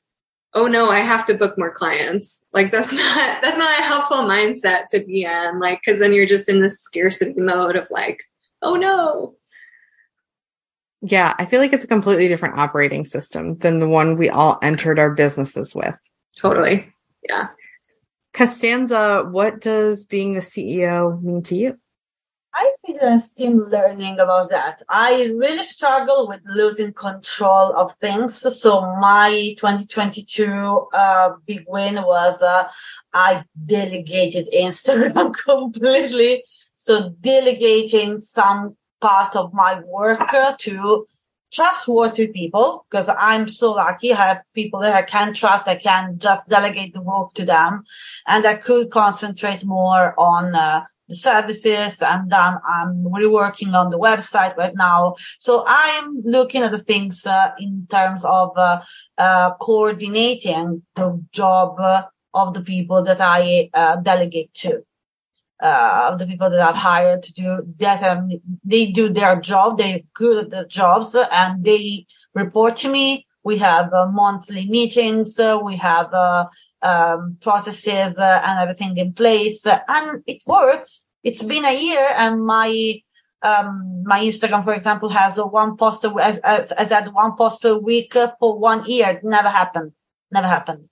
F: oh no, I have to book more clients. Like that's not, that's not a helpful mindset to be in. Like, cause then you're just in this scarcity mode of like, oh no,
A: yeah, I feel like it's a completely different operating system than the one we all entered our businesses with.
F: Totally. Yeah.
A: Costanza, what does being the CEO mean to you?
C: I think I'm still learning about that. I really struggle with losing control of things. So my 2022 uh, big win was uh, I delegated Instagram completely So delegating some part of my work to trustworthy people because I'm so lucky. I have people that I can trust. I can just delegate the work to them and I could concentrate more on uh, the services and then I'm reworking on the website right now. So I'm looking at the things uh, in terms of uh, uh coordinating the job uh, of the people that I uh, delegate to uh, the people that I've hired to do that. Um, they do their job. They're good at their jobs and they report to me. We have uh, monthly meetings. Uh, we have uh, um, processes uh, and everything in place and it works. It's been a year and my um, my Instagram, for example, has one post, as, as, as had one post per week for one year. It never happened never happened.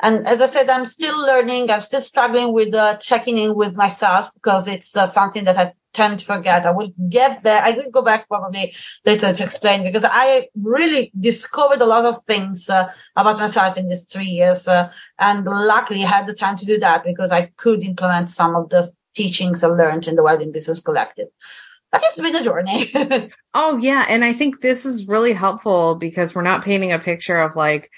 C: And as I said, I'm still learning. I'm still struggling with uh, checking in with myself because it's uh, something that I tend to forget. I will get there. I will go back probably later to explain because I really discovered a lot of things uh, about myself in these three years. Uh, and luckily I had the time to do that because I could implement some of the teachings I learned in the Wedding Business Collective. But it's been a journey.
A: oh yeah. And I think this is really helpful because we're not painting a picture of like,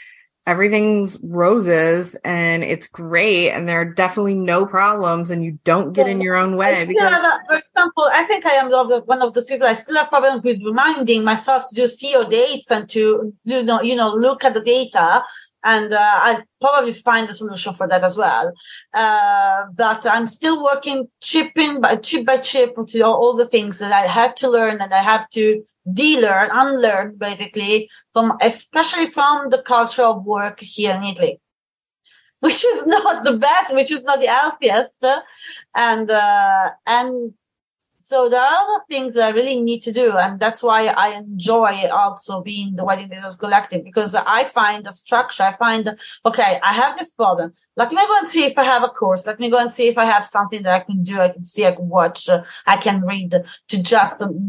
A: everything's roses and it's great and there are definitely no problems and you don't get in your own way because
C: have, for example i think i am one of the people i still have problems with reminding myself to do CEO dates and to you know you know look at the data and uh, I'll probably find a solution for that as well. Uh, but I'm still working chipping by chip by chip to all the things that I have to learn and I have to de-learn, unlearn basically from, especially from the culture of work here in Italy. Which is not the best, which is not the healthiest, and uh, and so there are other things that I really need to do. And that's why I enjoy also being the Wedding Business Collective because I find the structure. I find, okay, I have this problem. Let me go and see if I have a course. Let me go and see if I have something that I can do. I can see, I can watch, I can read to just um,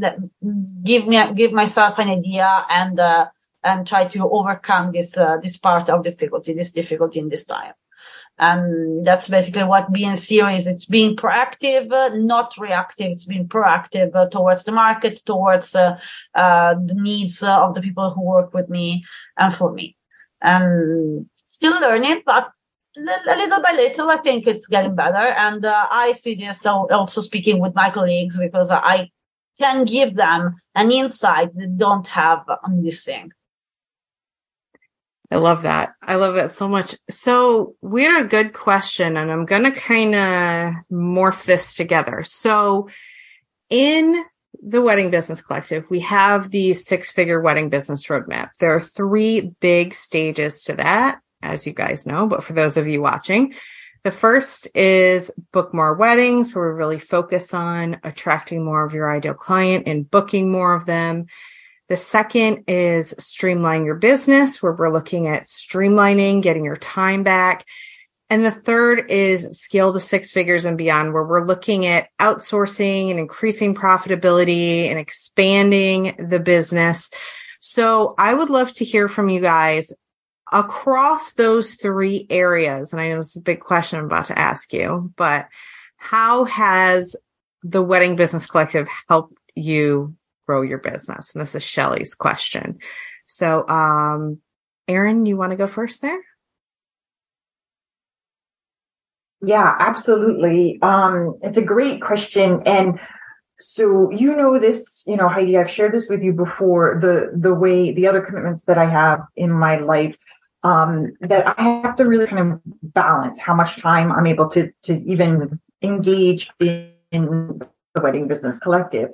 C: give me, give myself an idea and, uh, and try to overcome this, uh, this part of difficulty, this difficulty in this time. And that's basically what being CEO is. It's being proactive, uh, not reactive. It's being proactive uh, towards the market, towards uh, uh the needs uh, of the people who work with me and for me. And still learning, but a little by little, I think it's getting better. And uh, I see this also speaking with my colleagues because I can give them an insight they don't have on this thing.
A: I love that. I love that so much. So we had a good question and I'm going to kind of morph this together. So in the wedding business collective, we have the six figure wedding business roadmap. There are three big stages to that, as you guys know, but for those of you watching, the first is book more weddings where we really focus on attracting more of your ideal client and booking more of them. The second is streamline your business, where we're looking at streamlining, getting your time back. And the third is scale to six figures and beyond, where we're looking at outsourcing and increasing profitability and expanding the business. So I would love to hear from you guys across those three areas. And I know this is a big question I'm about to ask you, but how has the Wedding Business Collective helped you grow your business? And this is Shelly's question. So, um, Erin, you want to go first there?
E: Yeah, absolutely. Um, it's a great question. And so you know this, you know, Heidi, I've shared this with you before, the the way the other commitments that I have in my life, um, that I have to really kind of balance how much time I'm able to to even engage in the wedding business collective.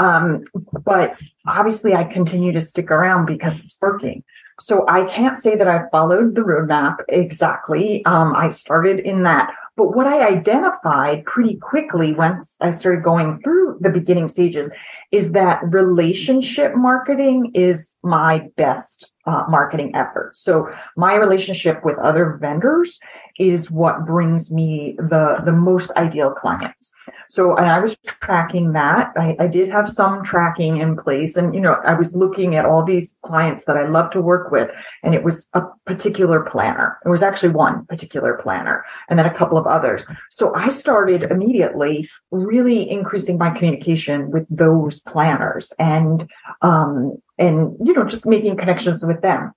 E: Um, but obviously I continue to stick around because it's working. So I can't say that I followed the roadmap exactly. Um, I started in that, but what I identified pretty quickly once I started going through the beginning stages is that relationship marketing is my best uh, marketing effort. So my relationship with other vendors is what brings me the, the most ideal clients. So, and I was tracking that. I, I did have some tracking in place and, you know, I was looking at all these clients that I love to work with and it was a particular planner. It was actually one particular planner and then a couple of others. So I started immediately really increasing my communication with those planners and, um, and, you know, just making connections with them.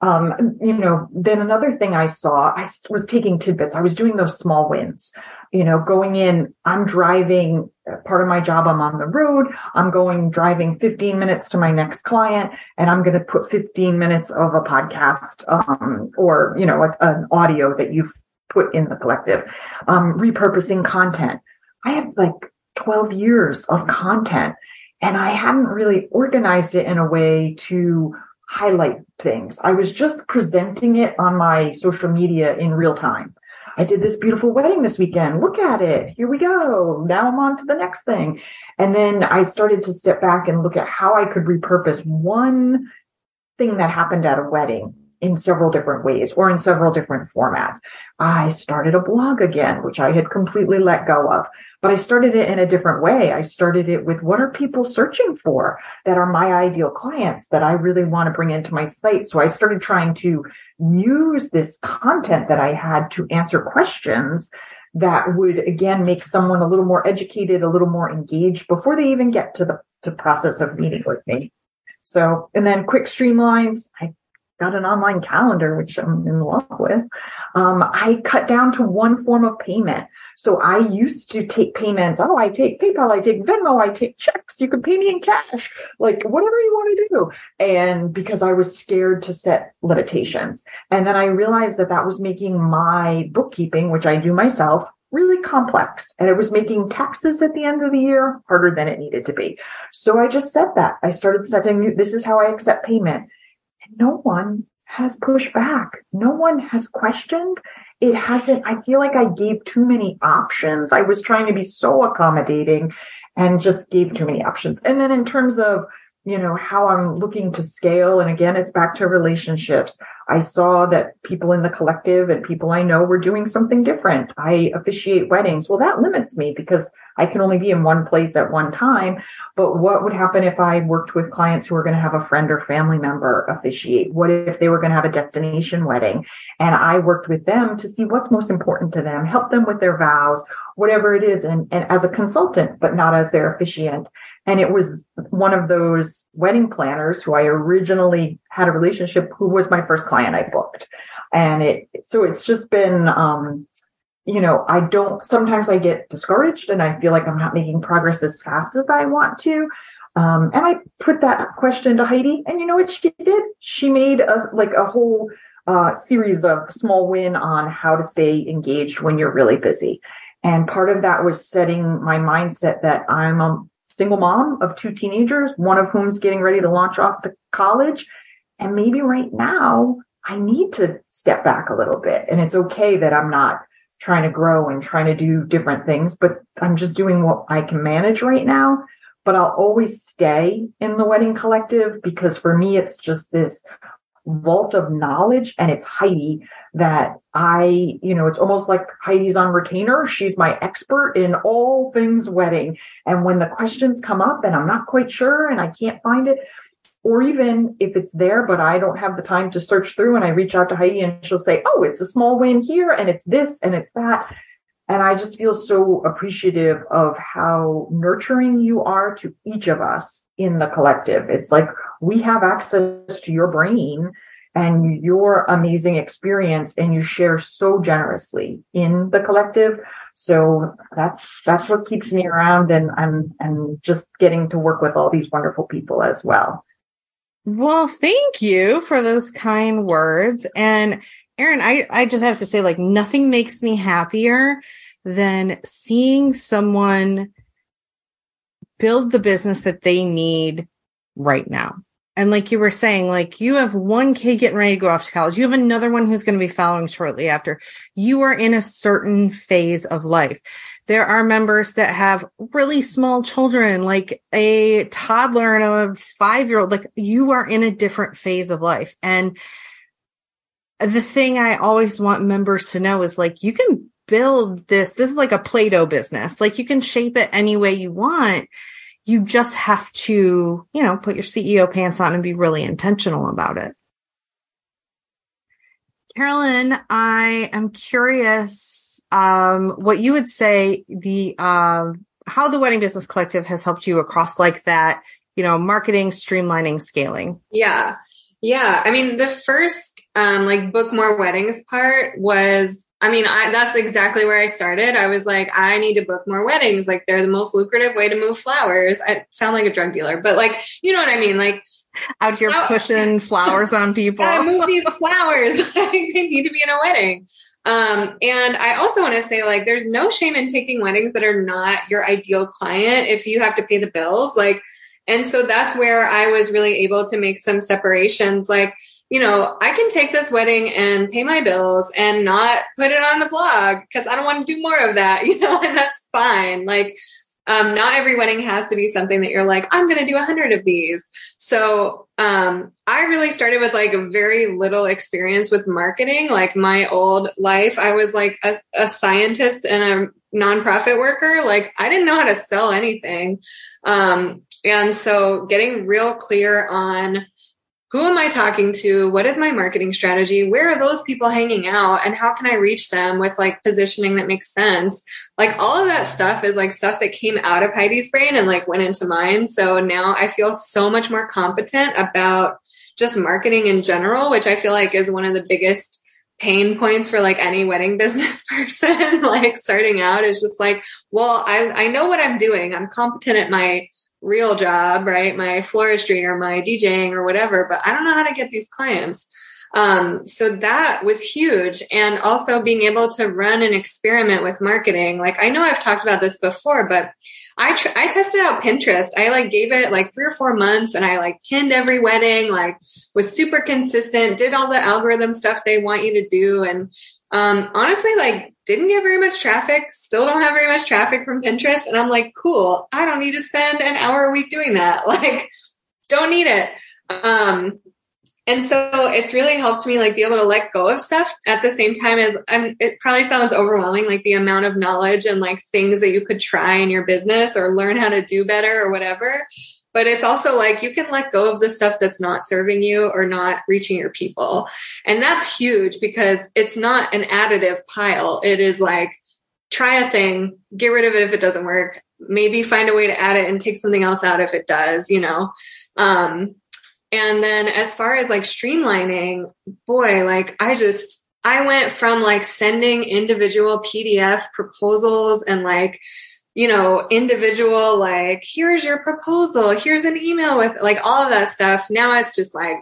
E: Um, you know, then another thing I saw, I was taking tidbits. I was doing those small wins, you know, going in, I'm driving uh, part of my job. I'm on the road. I'm going driving 15 minutes to my next client and I'm going to put 15 minutes of a podcast, um, or, you know, a, an audio that you've put in the collective, um, repurposing content. I have like 12 years of content and I hadn't really organized it in a way to highlight things. I was just presenting it on my social media in real time. I did this beautiful wedding this weekend. Look at it. Here we go. Now I'm on to the next thing. And then I started to step back and look at how I could repurpose one thing that happened at a wedding in several different ways or in several different formats. I started a blog again, which I had completely let go of, but I started it in a different way. I started it with what are people searching for that are my ideal clients that I really want to bring into my site. So I started trying to use this content that I had to answer questions that would again make someone a little more educated, a little more engaged before they even get to the to process of meeting with me. So, and then quick streamlines. I got an online calendar, which I'm in love with. Um, I cut down to one form of payment. So I used to take payments. Oh, I take PayPal, I take Venmo, I take checks. You can pay me in cash, like whatever you want to do. And because I was scared to set limitations. And then I realized that that was making my bookkeeping, which I do myself, really complex and it was making taxes at the end of the year harder than it needed to be. So I just said that. I started setting, this is how I accept payment no one has pushed back. No one has questioned. It hasn't, I feel like I gave too many options. I was trying to be so accommodating and just gave too many options. And then in terms of you know, how I'm looking to scale. And again, it's back to relationships. I saw that people in the collective and people I know were doing something different. I officiate weddings. Well, that limits me because I can only be in one place at one time. But what would happen if I worked with clients who are going to have a friend or family member officiate? What if they were going to have a destination wedding? And I worked with them to see what's most important to them, help them with their vows, whatever it is, and, and as a consultant, but not as their officiant. And it was one of those wedding planners who I originally had a relationship who was my first client I booked. And it, so it's just been, um, you know, I don't, sometimes I get discouraged and I feel like I'm not making progress as fast as I want to. Um, and I put that question to Heidi and you know what she did? She made a, like a whole, uh, series of small win on how to stay engaged when you're really busy. And part of that was setting my mindset that I'm a single mom of two teenagers, one of whom's getting ready to launch off to college. And maybe right now I need to step back a little bit. And it's okay that I'm not trying to grow and trying to do different things, but I'm just doing what I can manage right now. But I'll always stay in the wedding collective because for me, it's just this vault of knowledge and it's Heidi that I, you know, it's almost like Heidi's on retainer. She's my expert in all things wedding. And when the questions come up and I'm not quite sure and I can't find it, or even if it's there, but I don't have the time to search through and I reach out to Heidi and she'll say, Oh, it's a small win here and it's this and it's that. And I just feel so appreciative of how nurturing you are to each of us in the collective. It's like we have access to your brain and your amazing experience and you share so generously in the collective. So that's, that's what keeps me around and I'm, and just getting to work with all these wonderful people as well.
A: Well, thank you for those kind words. And Erin, I, I just have to say, like, nothing makes me happier than seeing someone build the business that they need right now. And like you were saying, like you have one kid getting ready to go off to college. You have another one who's going to be following shortly after. You are in a certain phase of life. There are members that have really small children, like a toddler and a five year old. Like you are in a different phase of life. And the thing I always want members to know is like, you can build this. This is like a Play-Doh business. Like you can shape it any way you want you just have to, you know, put your CEO pants on and be really intentional about it. Carolyn, I am curious um, what you would say the um, how the Wedding Business Collective has helped you across like that, you know, marketing, streamlining, scaling.
F: Yeah. Yeah. I mean, the first um, like book more weddings part was I mean, I, that's exactly where I started. I was like, I need to book more weddings. Like, they're the most lucrative way to move flowers. I sound like a drug dealer, but like, you know what I mean? Like,
A: out here pushing flowers on people.
F: I move these flowers. like, they need to be in a wedding. Um, and I also want to say, like, there's no shame in taking weddings that are not your ideal client if you have to pay the bills. Like, and so that's where I was really able to make some separations. Like, you know, I can take this wedding and pay my bills and not put it on the blog because I don't want to do more of that, you know, and that's fine. Like, um, not every wedding has to be something that you're like, I'm going to do a hundred of these. So, um, I really started with like very little experience with marketing. Like my old life, I was like a, a scientist and a nonprofit worker. Like I didn't know how to sell anything. Um, and so getting real clear on who am I talking to? What is my marketing strategy? Where are those people hanging out? And how can I reach them with like positioning that makes sense? Like all of that stuff is like stuff that came out of Heidi's brain and like went into mine. So now I feel so much more competent about just marketing in general, which I feel like is one of the biggest pain points for like any wedding business person like starting out is just like well I, I know what i'm doing i'm competent at my real job, right? My floristry or my DJing or whatever, but I don't know how to get these clients. Um, so that was huge. And also being able to run an experiment with marketing. Like I know I've talked about this before, but I, tr- I tested out Pinterest. I like gave it like three or four months and I like pinned every wedding, like was super consistent, did all the algorithm stuff they want you to do. And, um, honestly, like didn't get very much traffic, still don't have very much traffic from Pinterest. And I'm like, cool, I don't need to spend an hour a week doing that. Like, don't need it. Um, and so it's really helped me like be able to let go of stuff at the same time as I'm, it probably sounds overwhelming, like the amount of knowledge and like things that you could try in your business or learn how to do better or whatever but it's also like you can let go of the stuff that's not serving you or not reaching your people. And that's huge because it's not an additive pile. It is like, try a thing, get rid of it if it doesn't work, maybe find a way to add it and take something else out if it does, you know? Um, and then as far as like streamlining, boy, like I just, I went from like sending individual PDF proposals and like you know, individual, like, here's your proposal, here's an email with like all of that stuff. Now it's just like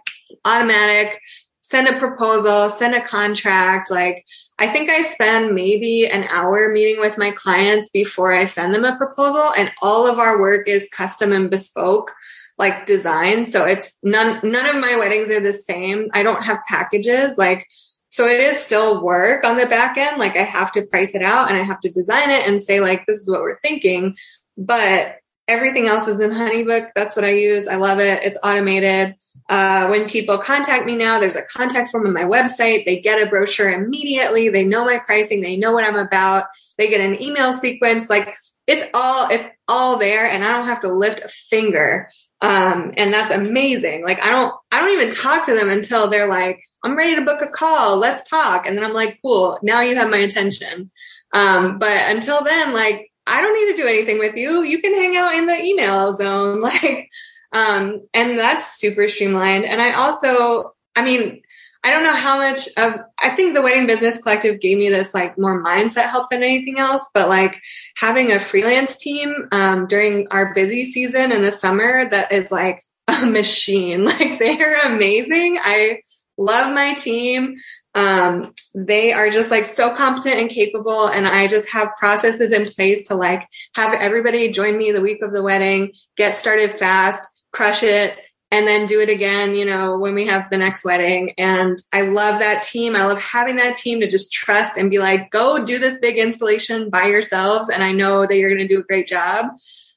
F: automatic, send a proposal, send a contract. Like, I think I spend maybe an hour meeting with my clients before I send them a proposal. And all of our work is custom and bespoke like design. So it's none, none of my weddings are the same. I don't have packages. Like so it is still work on the back end. Like I have to price it out and I have to design it and say like, this is what we're thinking. But everything else is in Honeybook. That's what I use. I love it. It's automated. Uh, when people contact me now, there's a contact form on my website. They get a brochure immediately. They know my pricing. They know what I'm about. They get an email sequence. Like it's all, it's all there and I don't have to lift a finger. Um, and that's amazing. Like I don't, I don't even talk to them until they're like, I'm ready to book a call. Let's talk. And then I'm like, cool. Now you have my attention. Um, but until then, like, I don't need to do anything with you. You can hang out in the email zone. Like, um, and that's super streamlined. And I also, I mean, I don't know how much of, I think the wedding business collective gave me this like more mindset help than anything else, but like having a freelance team, um, during our busy season in the summer that is like a machine. Like they are amazing. I love my team. Um, they are just like so competent and capable. And I just have processes in place to like have everybody join me the week of the wedding, get started fast, crush it, and then do it again, you know, when we have the next wedding. And I love that team. I love having that team to just trust and be like, go do this big installation by yourselves. And I know that you're going to do a great job.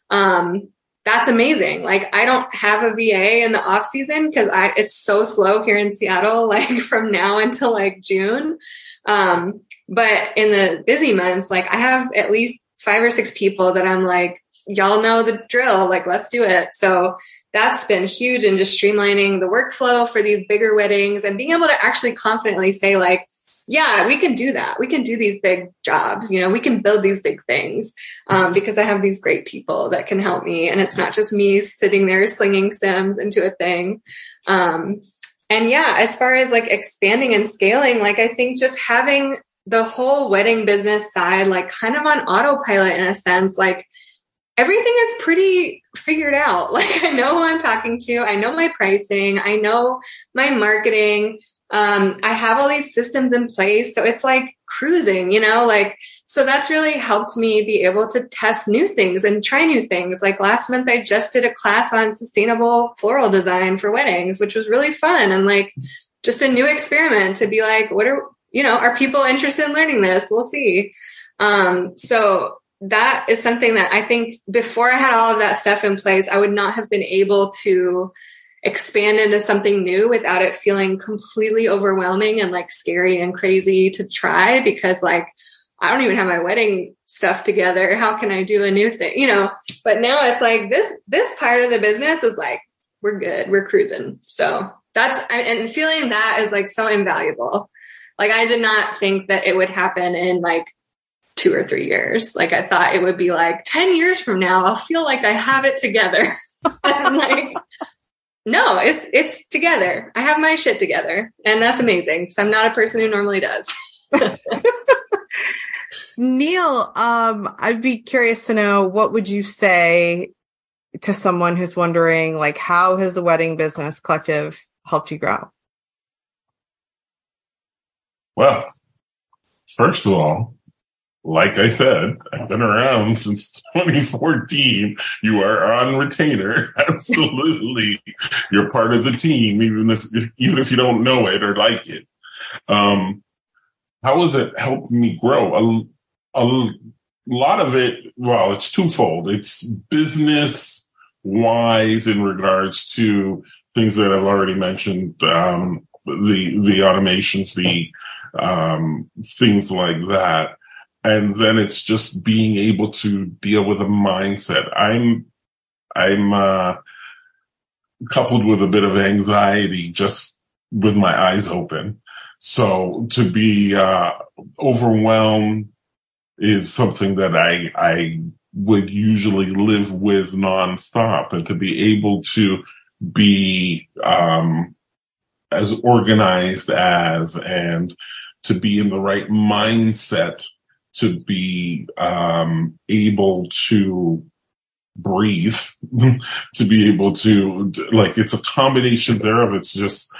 F: Um, that's amazing. Like I don't have a VA in the off season because I it's so slow here in Seattle, like from now until like June. Um, but in the busy months, like I have at least five or six people that I'm like, y'all know the drill, like let's do it. So that's been huge in just streamlining the workflow for these bigger weddings and being able to actually confidently say like, yeah, we can do that. We can do these big jobs. You know, we can build these big things um, because I have these great people that can help me. And it's not just me sitting there slinging stems into a thing. Um, and yeah, as far as like expanding and scaling, like I think just having the whole wedding business side, like kind of on autopilot in a sense, like everything is pretty figured out. Like I know who I'm talking to. I know my pricing. I know my marketing. Um, I have all these systems in place. So it's like cruising, you know, like, so that's really helped me be able to test new things and try new things. Like last month, I just did a class on sustainable floral design for weddings, which was really fun and like just a new experiment to be like, what are, you know, are people interested in learning this? We'll see. Um, so that is something that I think before I had all of that stuff in place, I would not have been able to expand into something new without it feeling completely overwhelming and like scary and crazy to try because like I don't even have my wedding stuff together. How can I do a new thing? You know, but now it's like this, this part of the business is like, we're good. We're cruising. So that's, and feeling that is like so invaluable. Like I did not think that it would happen in like two or three years. Like I thought it would be like 10 years from now, I'll feel like I have it together. like, no, it's it's together. I have my shit together, and that's amazing because I'm not a person who normally does.
A: Neil, um, I'd be curious to know what would you say to someone who's wondering, like, how has the wedding business collective helped you grow?
D: Well, first of all, like I said, I've been around since 2014. You are on retainer. Absolutely. You're part of the team, even if, even if you don't know it or like it. Um, how has it helped me grow? A, a lot of it, well, it's twofold. It's business wise in regards to things that I've already mentioned, um, the, the automations, the, um, things like that and then it's just being able to deal with a mindset. I'm, I'm, uh, coupled with a bit of anxiety just with my eyes open. So to be, uh, overwhelmed is something that I, I would usually live with nonstop and to be able to be, um, as organized as and to be in the right mindset to be um, able to breathe, to be able to like it's a combination thereof. It's just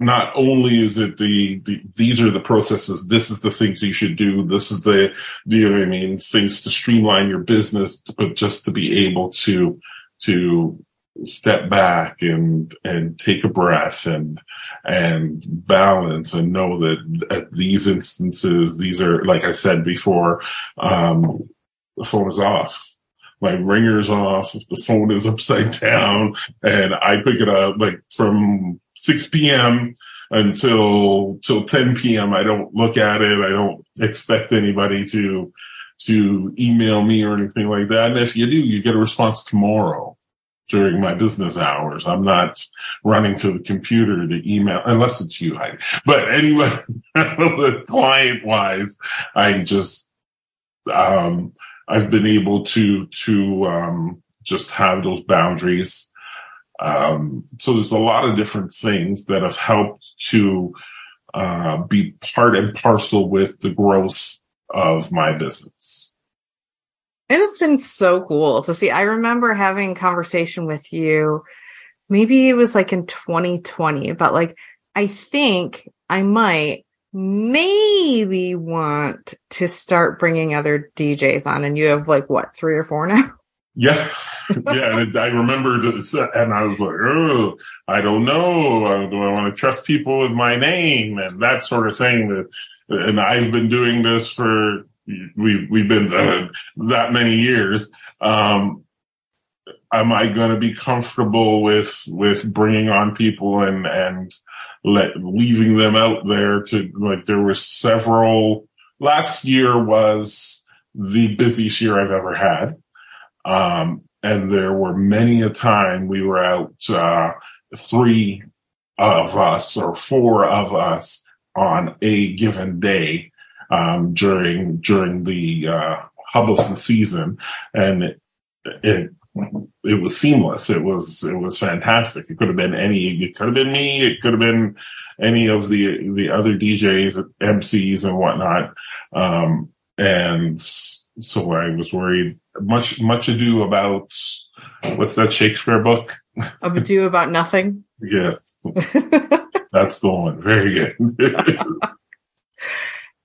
D: not only is it the, the, these are the processes, this is the things you should do, this is the you know I mean, things to streamline your business, but just to be able to to step back and and take a breath and and balance and know that at these instances these are like i said before um the phone is off. My ringer's off. The phone is upside down. And i pick it up like from 6 p.m until till 10 p.m i don't look at it. I don't expect anybody to to email me or anything like that. And if you do you get a response tomorrow during my business hours. I'm not running to the computer to email unless it's you, Heidi. But anyway, client wise, I just, um, I've been able to, to, um, just have those boundaries. Um, so there's a lot of different things that have helped to, uh, be part and parcel with the growth of my business.
A: And it's been so cool to see. I remember having conversation with you. Maybe it was like in 2020, but like, I think I might maybe want to start bringing other DJs on. And you have like what, three or four now?
D: Yeah. Yeah. and I remember this, and I was like, oh, I don't know. Uh, do I want to trust people with my name and that sort of thing? And I've been doing this for we've we've been that many years. Um, am I going to be comfortable with with bringing on people and and let leaving them out there to like there were several last year was the busiest year I've ever had. Um, and there were many a time we were out, uh, three of us or four of us on a given day um, during during the uh, hub of the season, and it, it it was seamless. It was it was fantastic. It could have been any. It could have been me. It could have been any of the the other DJs, MCs, and whatnot. Um, and so I was worried. Much much ado about what's that Shakespeare book?
A: Ado about nothing.
D: yes, that's the one. Very good.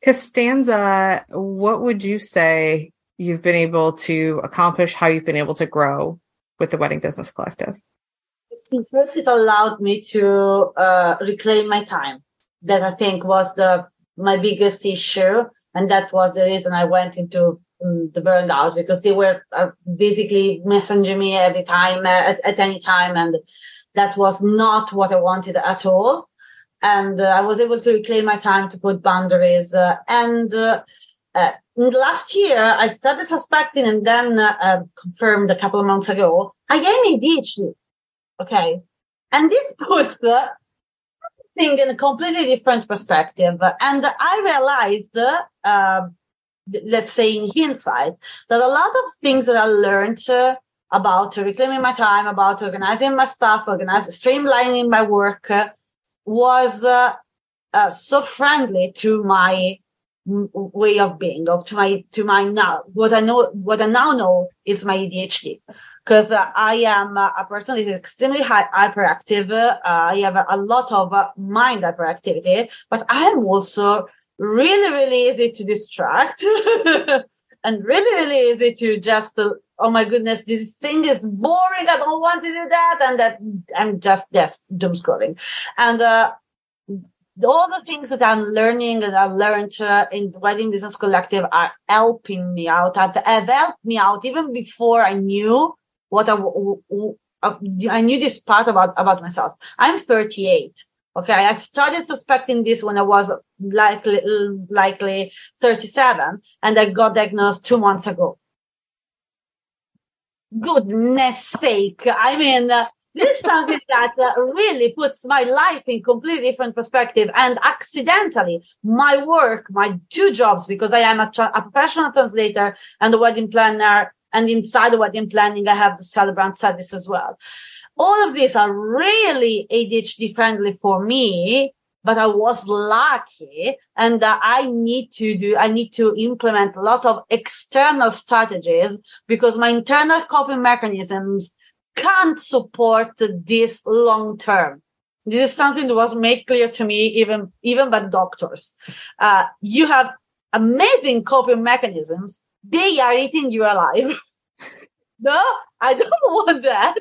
A: Costanza, what would you say you've been able to accomplish? How you've been able to grow with the Wedding Business Collective?
C: First, it allowed me to uh, reclaim my time. That I think was the my biggest issue, and that was the reason I went into um, the burnout because they were uh, basically messaging me every time uh, at, at, any time, and that was not what I wanted at all. And uh, I was able to reclaim my time to put boundaries. Uh, and uh, uh, last year, I started suspecting, and then confirmed a couple of months ago, I am ADHD. Okay, and this put the thing in a completely different perspective. And I realized, uh, let's say in hindsight, that a lot of things that I learned uh, about reclaiming my time, about organizing my stuff, organizing, streamlining my work uh, was uh, uh, so friendly to my way of being, of to my to my now what I know what I now know is my ADHD because uh, I am uh, a person that is extremely high, hyperactive. Uh, I have a, a lot of uh, mind hyperactivity, but I am also really, really easy to distract and really, really easy to just, uh, oh my goodness, this thing is boring. I don't want to do that. And that I'm just, yes, doom scrolling. And, uh, all the things that I'm learning and I learned uh, in the Wedding Business Collective are helping me out. Have, helped me out even before I knew what I, I knew this part about, about myself. I'm 38. Okay. I started suspecting this when I was likely, likely 37 and I got diagnosed two months ago. Goodness sake. I mean, uh, this is something that uh, really puts my life in completely different perspective and accidentally my work, my two jobs, because I am a, tra- a professional translator and a wedding planner and inside the wedding planning, I have the celebrant service as well. All of these are really ADHD friendly for me, but I was lucky and uh, I need to do, I need to implement a lot of external strategies because my internal coping mechanisms can't support this long term. This is something that was made clear to me even, even by doctors. Uh, you have amazing coping mechanisms, they are eating you alive. no, I don't want that.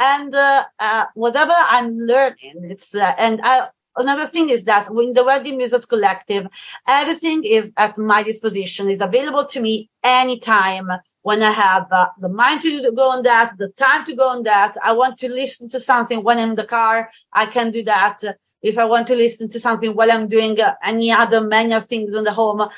C: And uh, uh, whatever I'm learning, it's uh, and I, another thing is that when the Wedding Business Collective, everything is at my disposition, is available to me anytime when I have uh, the mind to go on that, the time to go on that. I want to listen to something when I'm in the car, I can do that. If I want to listen to something while I'm doing uh, any other manual things in the home,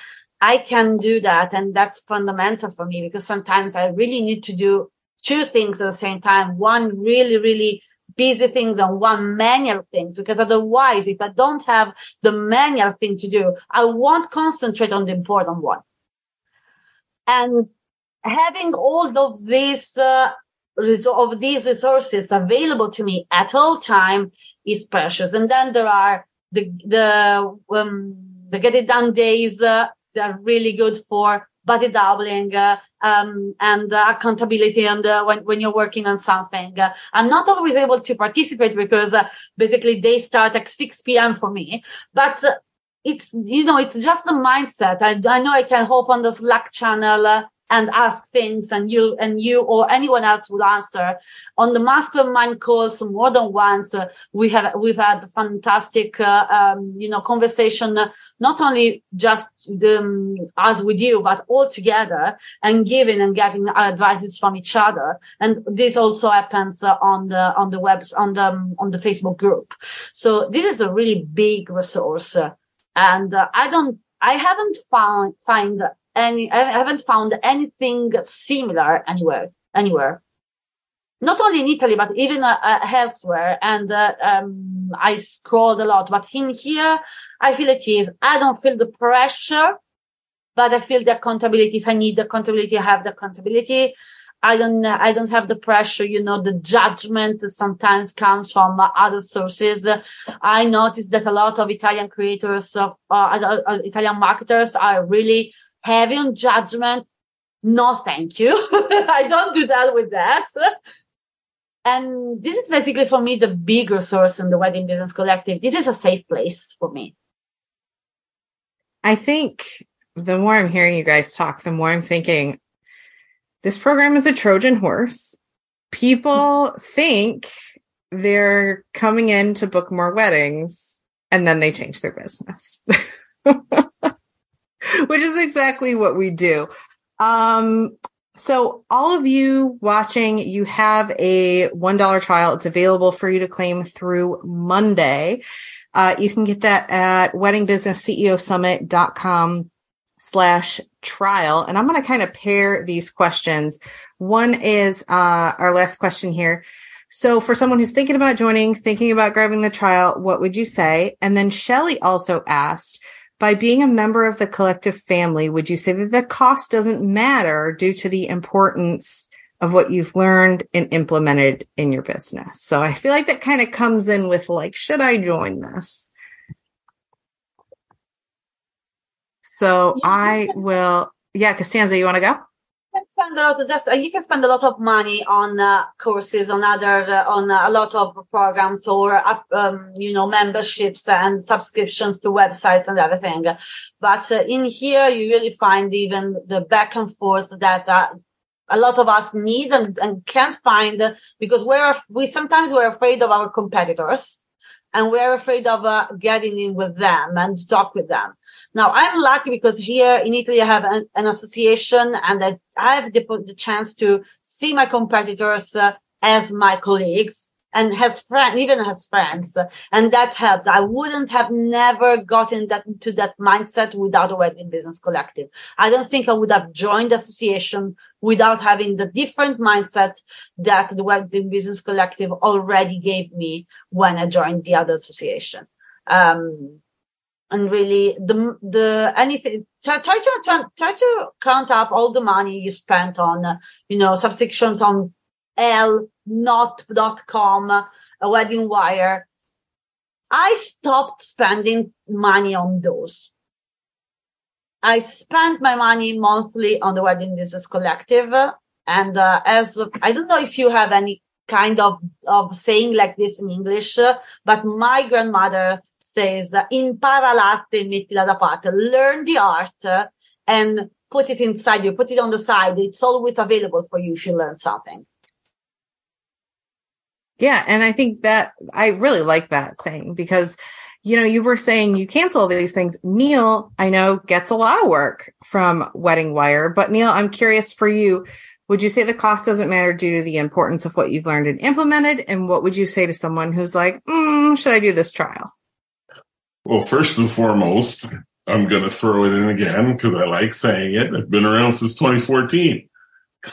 C: I can do that. And that's fundamental for me because sometimes I really need to do two things at the same time. One really, really busy things and one manual things because otherwise, if I don't have the manual thing to do, I won't concentrate on the important one. And having all of these, uh, of these resources available to me at all time is precious. And then there are the, the, um, the get it done days, uh, they're really good for body doubling uh, um, and uh, accountability and uh, when, when you're working on something. Uh, i'm not always able to participate because uh, basically they start at 6 p.m for me but uh, it's you know it's just the mindset. I, I know i can hop on the slack channel and ask things and you and you or anyone else would answer. On the mastermind calls more than once uh, we have we've had fantastic uh, um, you know conversation uh, not only just the, um, us with you but all together and giving and getting advices from each other. And this also happens uh, on the on the webs on the um, on the facebook group. So this is a really big resource and uh, i don't I haven't found find any, I haven't found anything similar anywhere, anywhere. not only in Italy, but even uh, uh, elsewhere. And uh, um, I scrolled a lot, but in here, I feel it is. I don't feel the pressure, but I feel the accountability. If I need the accountability, I have the accountability. I don't, I don't have the pressure, you know, the judgment sometimes comes from other sources. I noticed that a lot of Italian creators uh, uh, Italian marketers are really heavy on judgment. No, thank you. I don't do that with that. And this is basically for me the bigger source in the wedding business collective. This is a safe place for me.
A: I think the more I'm hearing you guys talk, the more I'm thinking this program is a Trojan horse. People think they're coming in to book more weddings and then they change their business, which is exactly what we do. Um, so all of you watching, you have a $1 trial. It's available for you to claim through Monday. Uh, you can get that at weddingbusinessceosummit.com slash trial. And I'm going to kind of pair these questions. One is, uh, our last question here. So for someone who's thinking about joining, thinking about grabbing the trial, what would you say? And then Shelly also asked, by being a member of the collective family, would you say that the cost doesn't matter due to the importance of what you've learned and implemented in your business? So I feel like that kind of comes in with like, should I join this? So I will, yeah, Costanza, you want to go?
C: Spend a lot of just uh, you can spend a lot of money on uh, courses on other uh, on uh, a lot of programs or um, you know memberships and subscriptions to websites and everything. But uh, in here you really find even the back and forth that uh, a lot of us need and, and can't find because we're we sometimes we're afraid of our competitors and we're afraid of uh, getting in with them and talk with them. Now, I'm lucky because here in Italy, I have an, an association and I, I have the, the, chance to see my competitors uh, as my colleagues and has friends, even has friends. And that helped. I wouldn't have never gotten that into that mindset without a wedding business collective. I don't think I would have joined the association without having the different mindset that the wedding business collective already gave me when I joined the other association. Um, and really the the anything try, try to try, try to count up all the money you spent on uh, you know subscriptions on L not.com, a wedding wire. I stopped spending money on those. I spent my money monthly on the wedding business collective. And uh, as I don't know if you have any kind of, of saying like this in English, but my grandmother says, impara l'arte, mettila da parte, learn the art and put it inside you, put it on the side. It's always available for you if you learn something.
A: Yeah. And I think that I really like that saying because, you know, you were saying you cancel these things. Neil, I know gets a lot of work from Wedding Wire, but Neil, I'm curious for you. Would you say the cost doesn't matter due to the importance of what you've learned and implemented? And what would you say to someone who's like, mm, should I do this trial?
D: Well, first and foremost, I'm going to throw it in again because I like saying it. I've been around since 2014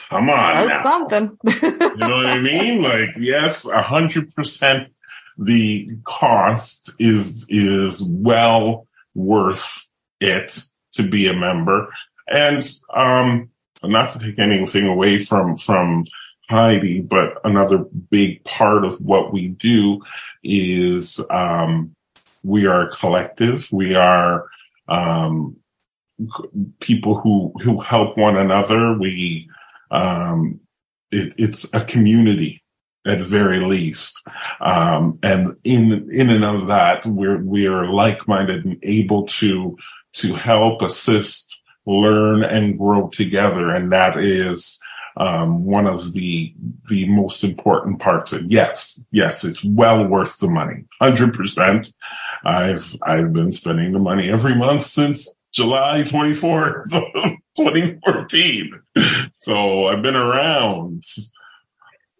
D: come on.
A: That's something.
D: you know what I mean? Like, yes, a hundred percent the cost is, is well worth it to be a member. And, um, not to take anything away from, from Heidi, but another big part of what we do is, um, we are a collective. We are, um, people who, who help one another. We, um, it, it's a community at very least. Um, and in, in and of that, we're, we are like-minded and able to, to help, assist, learn and grow together. And that is, um, one of the, the most important parts. Of, yes, yes, it's well worth the money. Hundred percent. I've, I've been spending the money every month since July 24th, 2014. So I've been around.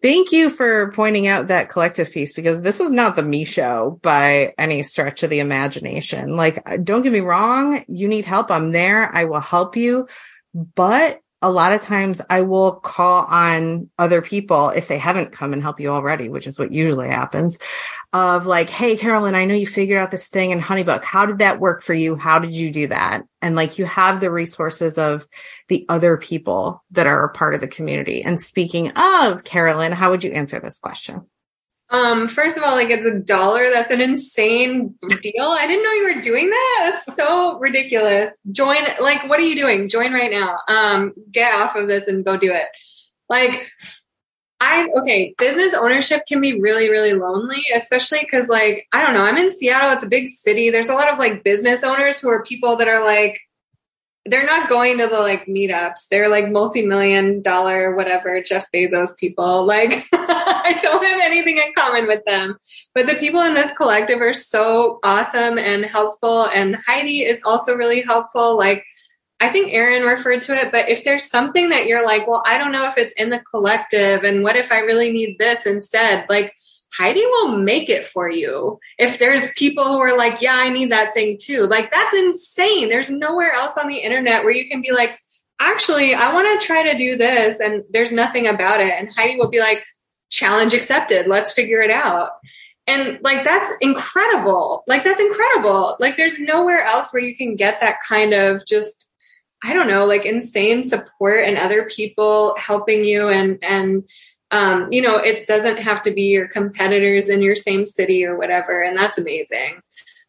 A: Thank you for pointing out that collective piece because this is not the me show by any stretch of the imagination. Like, don't get me wrong. You need help. I'm there. I will help you. But a lot of times I will call on other people if they haven't come and help you already, which is what usually happens of like, Hey, Carolyn, I know you figured out this thing in Honeybook. How did that work for you? How did you do that? And like you have the resources of the other people that are a part of the community. And speaking of Carolyn, how would you answer this question?
F: Um, first of all, like it's a dollar. That's an insane deal. I didn't know you were doing that. So ridiculous. Join, like, what are you doing? Join right now. Um, get off of this and go do it. Like, I, okay, business ownership can be really, really lonely, especially because, like, I don't know, I'm in Seattle. It's a big city. There's a lot of like business owners who are people that are like, they're not going to the like meetups. They're like multi-million dollar, whatever, Jeff Bezos people. Like I don't have anything in common with them. But the people in this collective are so awesome and helpful. And Heidi is also really helpful. Like I think Erin referred to it, but if there's something that you're like, well, I don't know if it's in the collective and what if I really need this instead? Like Heidi will make it for you. If there's people who are like, yeah, I need that thing too. Like that's insane. There's nowhere else on the internet where you can be like, actually, I want to try to do this and there's nothing about it. And Heidi will be like, challenge accepted. Let's figure it out. And like, that's incredible. Like, that's incredible. Like, there's nowhere else where you can get that kind of just, I don't know, like insane support and other people helping you and, and, um, you know, it doesn't have to be your competitors in your same city or whatever. And that's amazing.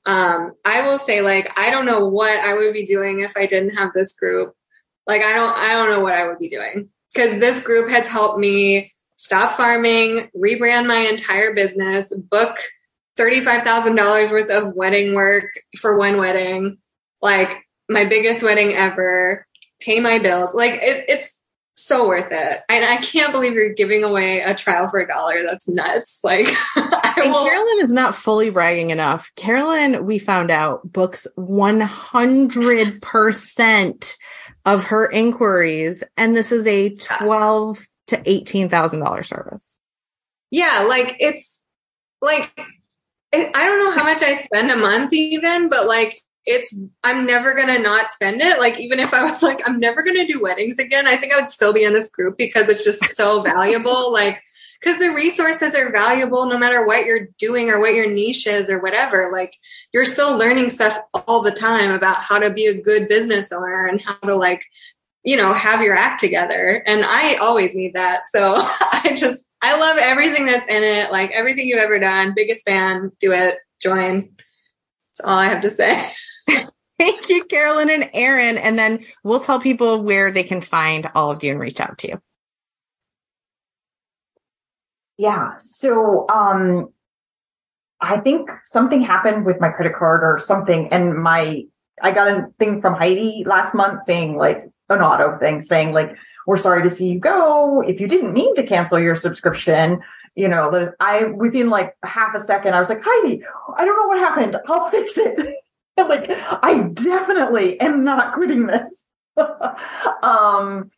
F: Um, I will say, like, I don't know what I would be doing if I didn't have this group. Like, I don't, I don't know what I would be doing because this group has helped me stop farming, rebrand my entire business, book $35,000 worth of wedding work for one wedding, like my biggest wedding ever, pay my bills. Like, it, it's, so worth it. And I can't believe you're giving away a trial for a dollar. That's nuts. Like,
A: and Carolyn is not fully bragging enough. Carolyn, we found out, books 100% of her inquiries. And this is a 12 to $18,000 service.
F: Yeah. Like, it's like, I don't know how much I spend a month even, but like it's I'm never gonna not spend it. Like even if I was like I'm never gonna do weddings again, I think I would still be in this group because it's just so valuable. Like because the resources are valuable no matter what you're doing or what your niche is or whatever. Like you're still learning stuff all the time about how to be a good business owner and how to like you know have your act together. And I always need that. So I just I love everything that's in it. Like everything you've ever done. Biggest fan. Do it. Join. That's all I have to say.
A: Thank you, Carolyn and Erin. And then we'll tell people where they can find all of you and reach out to you.
E: Yeah. So, um, I think something happened with my credit card or something, and my I got a thing from Heidi last month saying like an auto thing saying like we're sorry to see you go. If you didn't mean to cancel your subscription, you know, I within like half a second I was like Heidi, I don't know what happened. I'll fix it. like I definitely am not quitting this. um,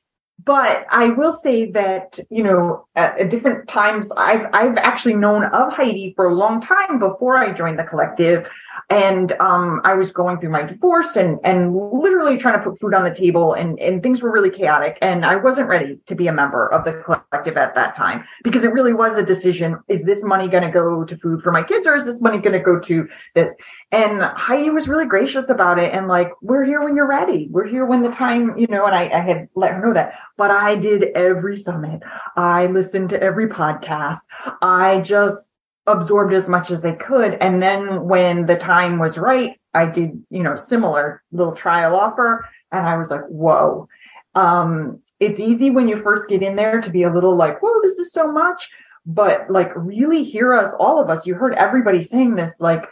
E: but I will say that you know at, at, different times I've I've actually known of Heidi for a long time before I joined the collective, and um, I was going through my divorce and and literally trying to put food on the table and and things were really chaotic. And I wasn't ready to be a member of the collective at that time because it really was a decision is this money going to go to food for my kids or is this money going to go to this? And Heidi was really gracious about it and like we're here when you're ready. We're here when the time you know and I, I had let her know that. But I did every summit. I listened to every podcast. I just absorbed as much as I could. And then when the time was right, I did, you know, similar little trial offer. And I was like, whoa. Um, it's easy when you first get in there to be a little like, whoa, this is so much. But like, really hear us, all of us. You heard everybody saying this, like,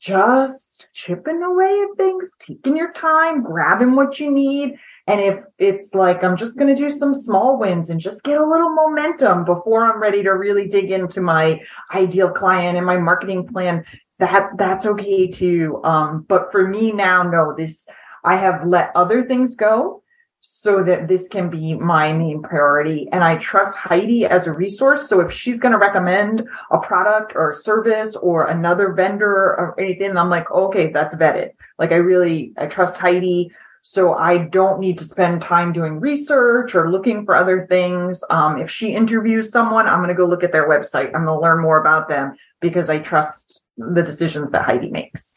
E: just chipping away at things, taking your time, grabbing what you need. And if it's like, I'm just going to do some small wins and just get a little momentum before I'm ready to really dig into my ideal client and my marketing plan, that that's okay too. Um, but for me now, no, this, I have let other things go so that this can be my main priority. And I trust Heidi as a resource. So if she's going to recommend a product or a service or another vendor or anything, I'm like, okay, that's vetted. Like I really, I trust Heidi So I don't need to spend time doing research or looking for other things. Um, if she interviews someone, I'm going to go look at their website. I'm going to learn more about them because I trust the decisions that Heidi makes.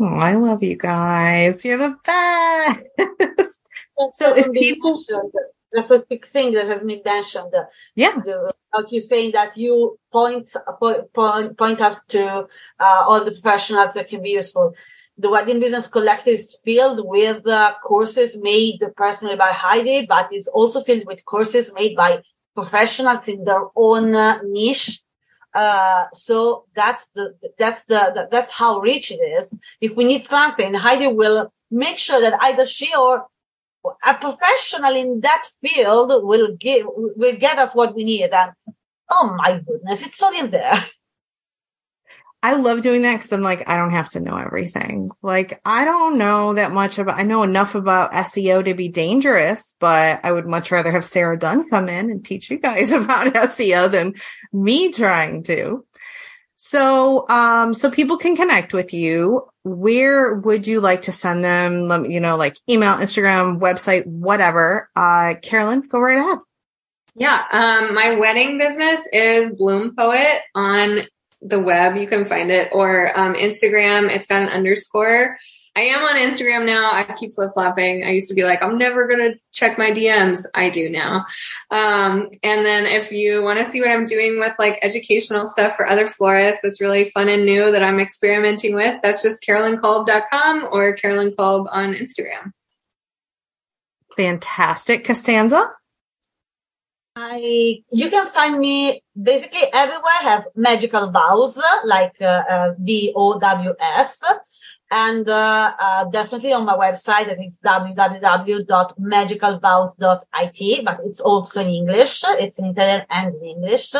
A: Oh, I love you guys. You're the best. so if people
C: that's a big thing that has been mentioned.
A: Yeah.
C: The, you saying that you point, point, point us to uh, all the professionals that can be useful. The Wedding Business Collective is filled with uh, courses made personally by Heidi, but is also filled with courses made by professionals in their own uh, niche. Uh, so that's the, that's the, that's how rich it is. If we need something, Heidi will make sure that either she or a professional in that field will give will get us what we need and oh my goodness it's all in there
A: I love doing that because I'm like, I don't have to know everything. Like, I don't know that much about, I know enough about SEO to be dangerous, but I would much rather have Sara Dunn come in and teach you guys about SEO than me trying to. So, um, so people can connect with you. Where would you like to send them? Let me, you know, like email, Instagram, website, whatever. Uh, Carolyn, go right ahead.
F: Yeah. Um, my wedding business is Bloom Poet on the web. You can find it or, um, Instagram. It's got an underscore. I am on Instagram now. I keep flip flopping. I used to be like, I'm never going to check my DMs. I do now. Um, and then if you want to see what I'm doing with like educational stuff for other florists that's really fun and new that I'm experimenting with, that's just carolynkolb.com or Carolyn Kolb on Instagram.
A: Fantastic. Costanza?
C: I you can find me basically everywhere has magical vows like uh, uh, V O W S. And uh, uh, definitely on my website that is www.magicalvows.it but it's also in english. It's in italian and in english.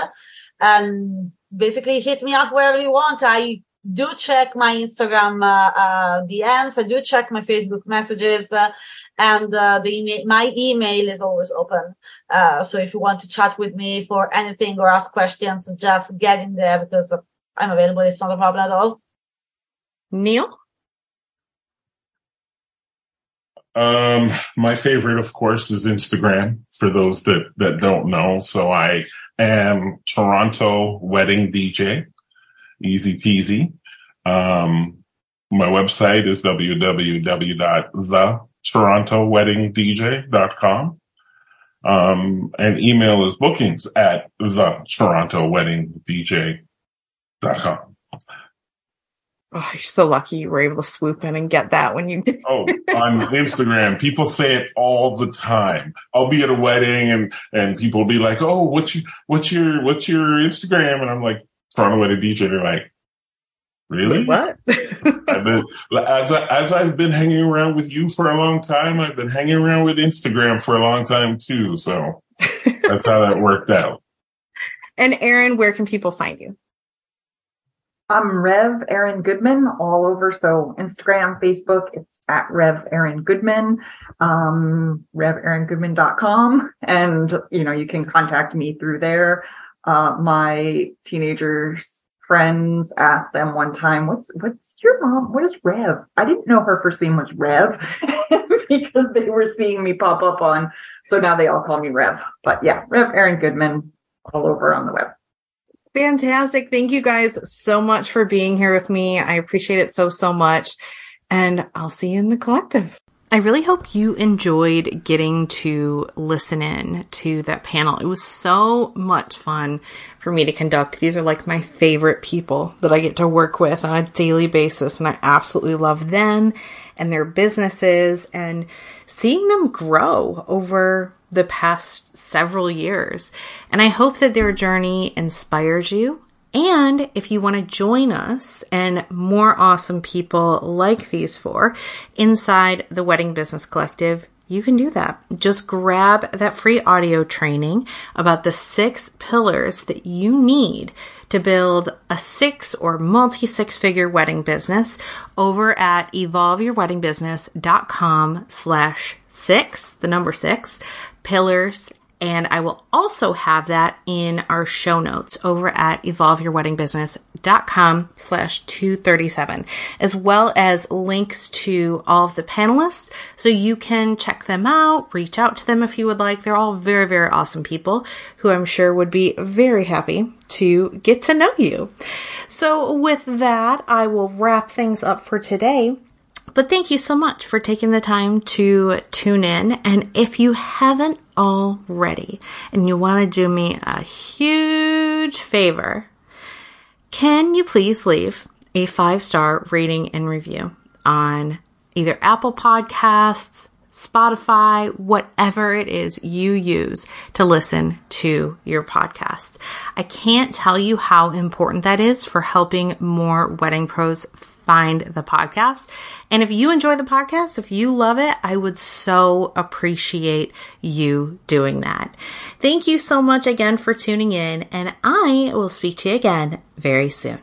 C: And basically hit me up wherever you want. I do check my instagram uh, uh dms i do check my facebook messages uh, and uh, the email my email is always open so if you want to chat with me for anything or ask questions just get in there because i'm available it's not a problem at all
A: neil
D: Um, my favorite, of course, is Instagram for those that, that don't know. So I am Toronto wedding DJ. Easy peasy. Um, my website is www.thetorontoweddingdj.com. Um, and email is bookings at the Toronto wedding
A: Oh, you're so lucky you were able to swoop in and get that when you did.
D: oh, on Instagram, people say it all the time. I'll be at a wedding and and people will be like, "Oh, what's your what's your what's your Instagram?" And I'm like, "Toronto Wedding DJ." They're like, "Really?
A: What?"
D: I've been as I, as I've been hanging around with you for a long time. I've been hanging around with Instagram for a long time too. So that's how that worked out.
A: And Erin, where can people find you?
E: I'm Rev Erin Goodman all over. So Instagram, Facebook, it's at Rev Erin Goodman, um, RevErinGoodman.com. And, you know, you can contact me through there. Uh, my teenagers friends asked them one time, what's, what's your mom? What is Rev? I didn't know her first name was Rev because they were seeing me pop up on. So now they all call me Rev, but yeah, Rev Erin Goodman all over on the web.
A: Fantastic. Thank you guys so much for being here with me. I appreciate it so, so much. And I'll see you in the collective. I really hope you enjoyed getting to listen in to that panel. It was so much fun for me to conduct. These are like my favorite people that I get to work with on a daily basis, and I absolutely love them and their businesses and seeing them grow over the past several years. And I hope that their journey inspires you. And if you want to join us and more awesome people like these four inside the Wedding Business Collective, you can do that. Just grab that free audio training about the six pillars that you need to build a six or multi six figure wedding business over at evolveyourweddingbusiness.com slash six, the number six, pillars And I will also have that in our show notes over at evolveyourweddingbusiness.com slash 237, as well as links to all of the panelists. So you can check them out, reach out to them if you would like. They're all very, very awesome people who I'm sure would be very happy to get to know you. So with that, I will wrap things up for today. But thank you so much for taking the time to tune in. And if you haven't already and you want to do me a huge favor, can you please leave a five star rating and review on either Apple Podcasts, Spotify, whatever it is you use to listen to your podcast. I can't tell you how important that is for helping more wedding pros find the podcast. And if you enjoy the podcast, if you love it, I would so appreciate you doing that. Thank you so much again for tuning in, and I will speak to you again very soon.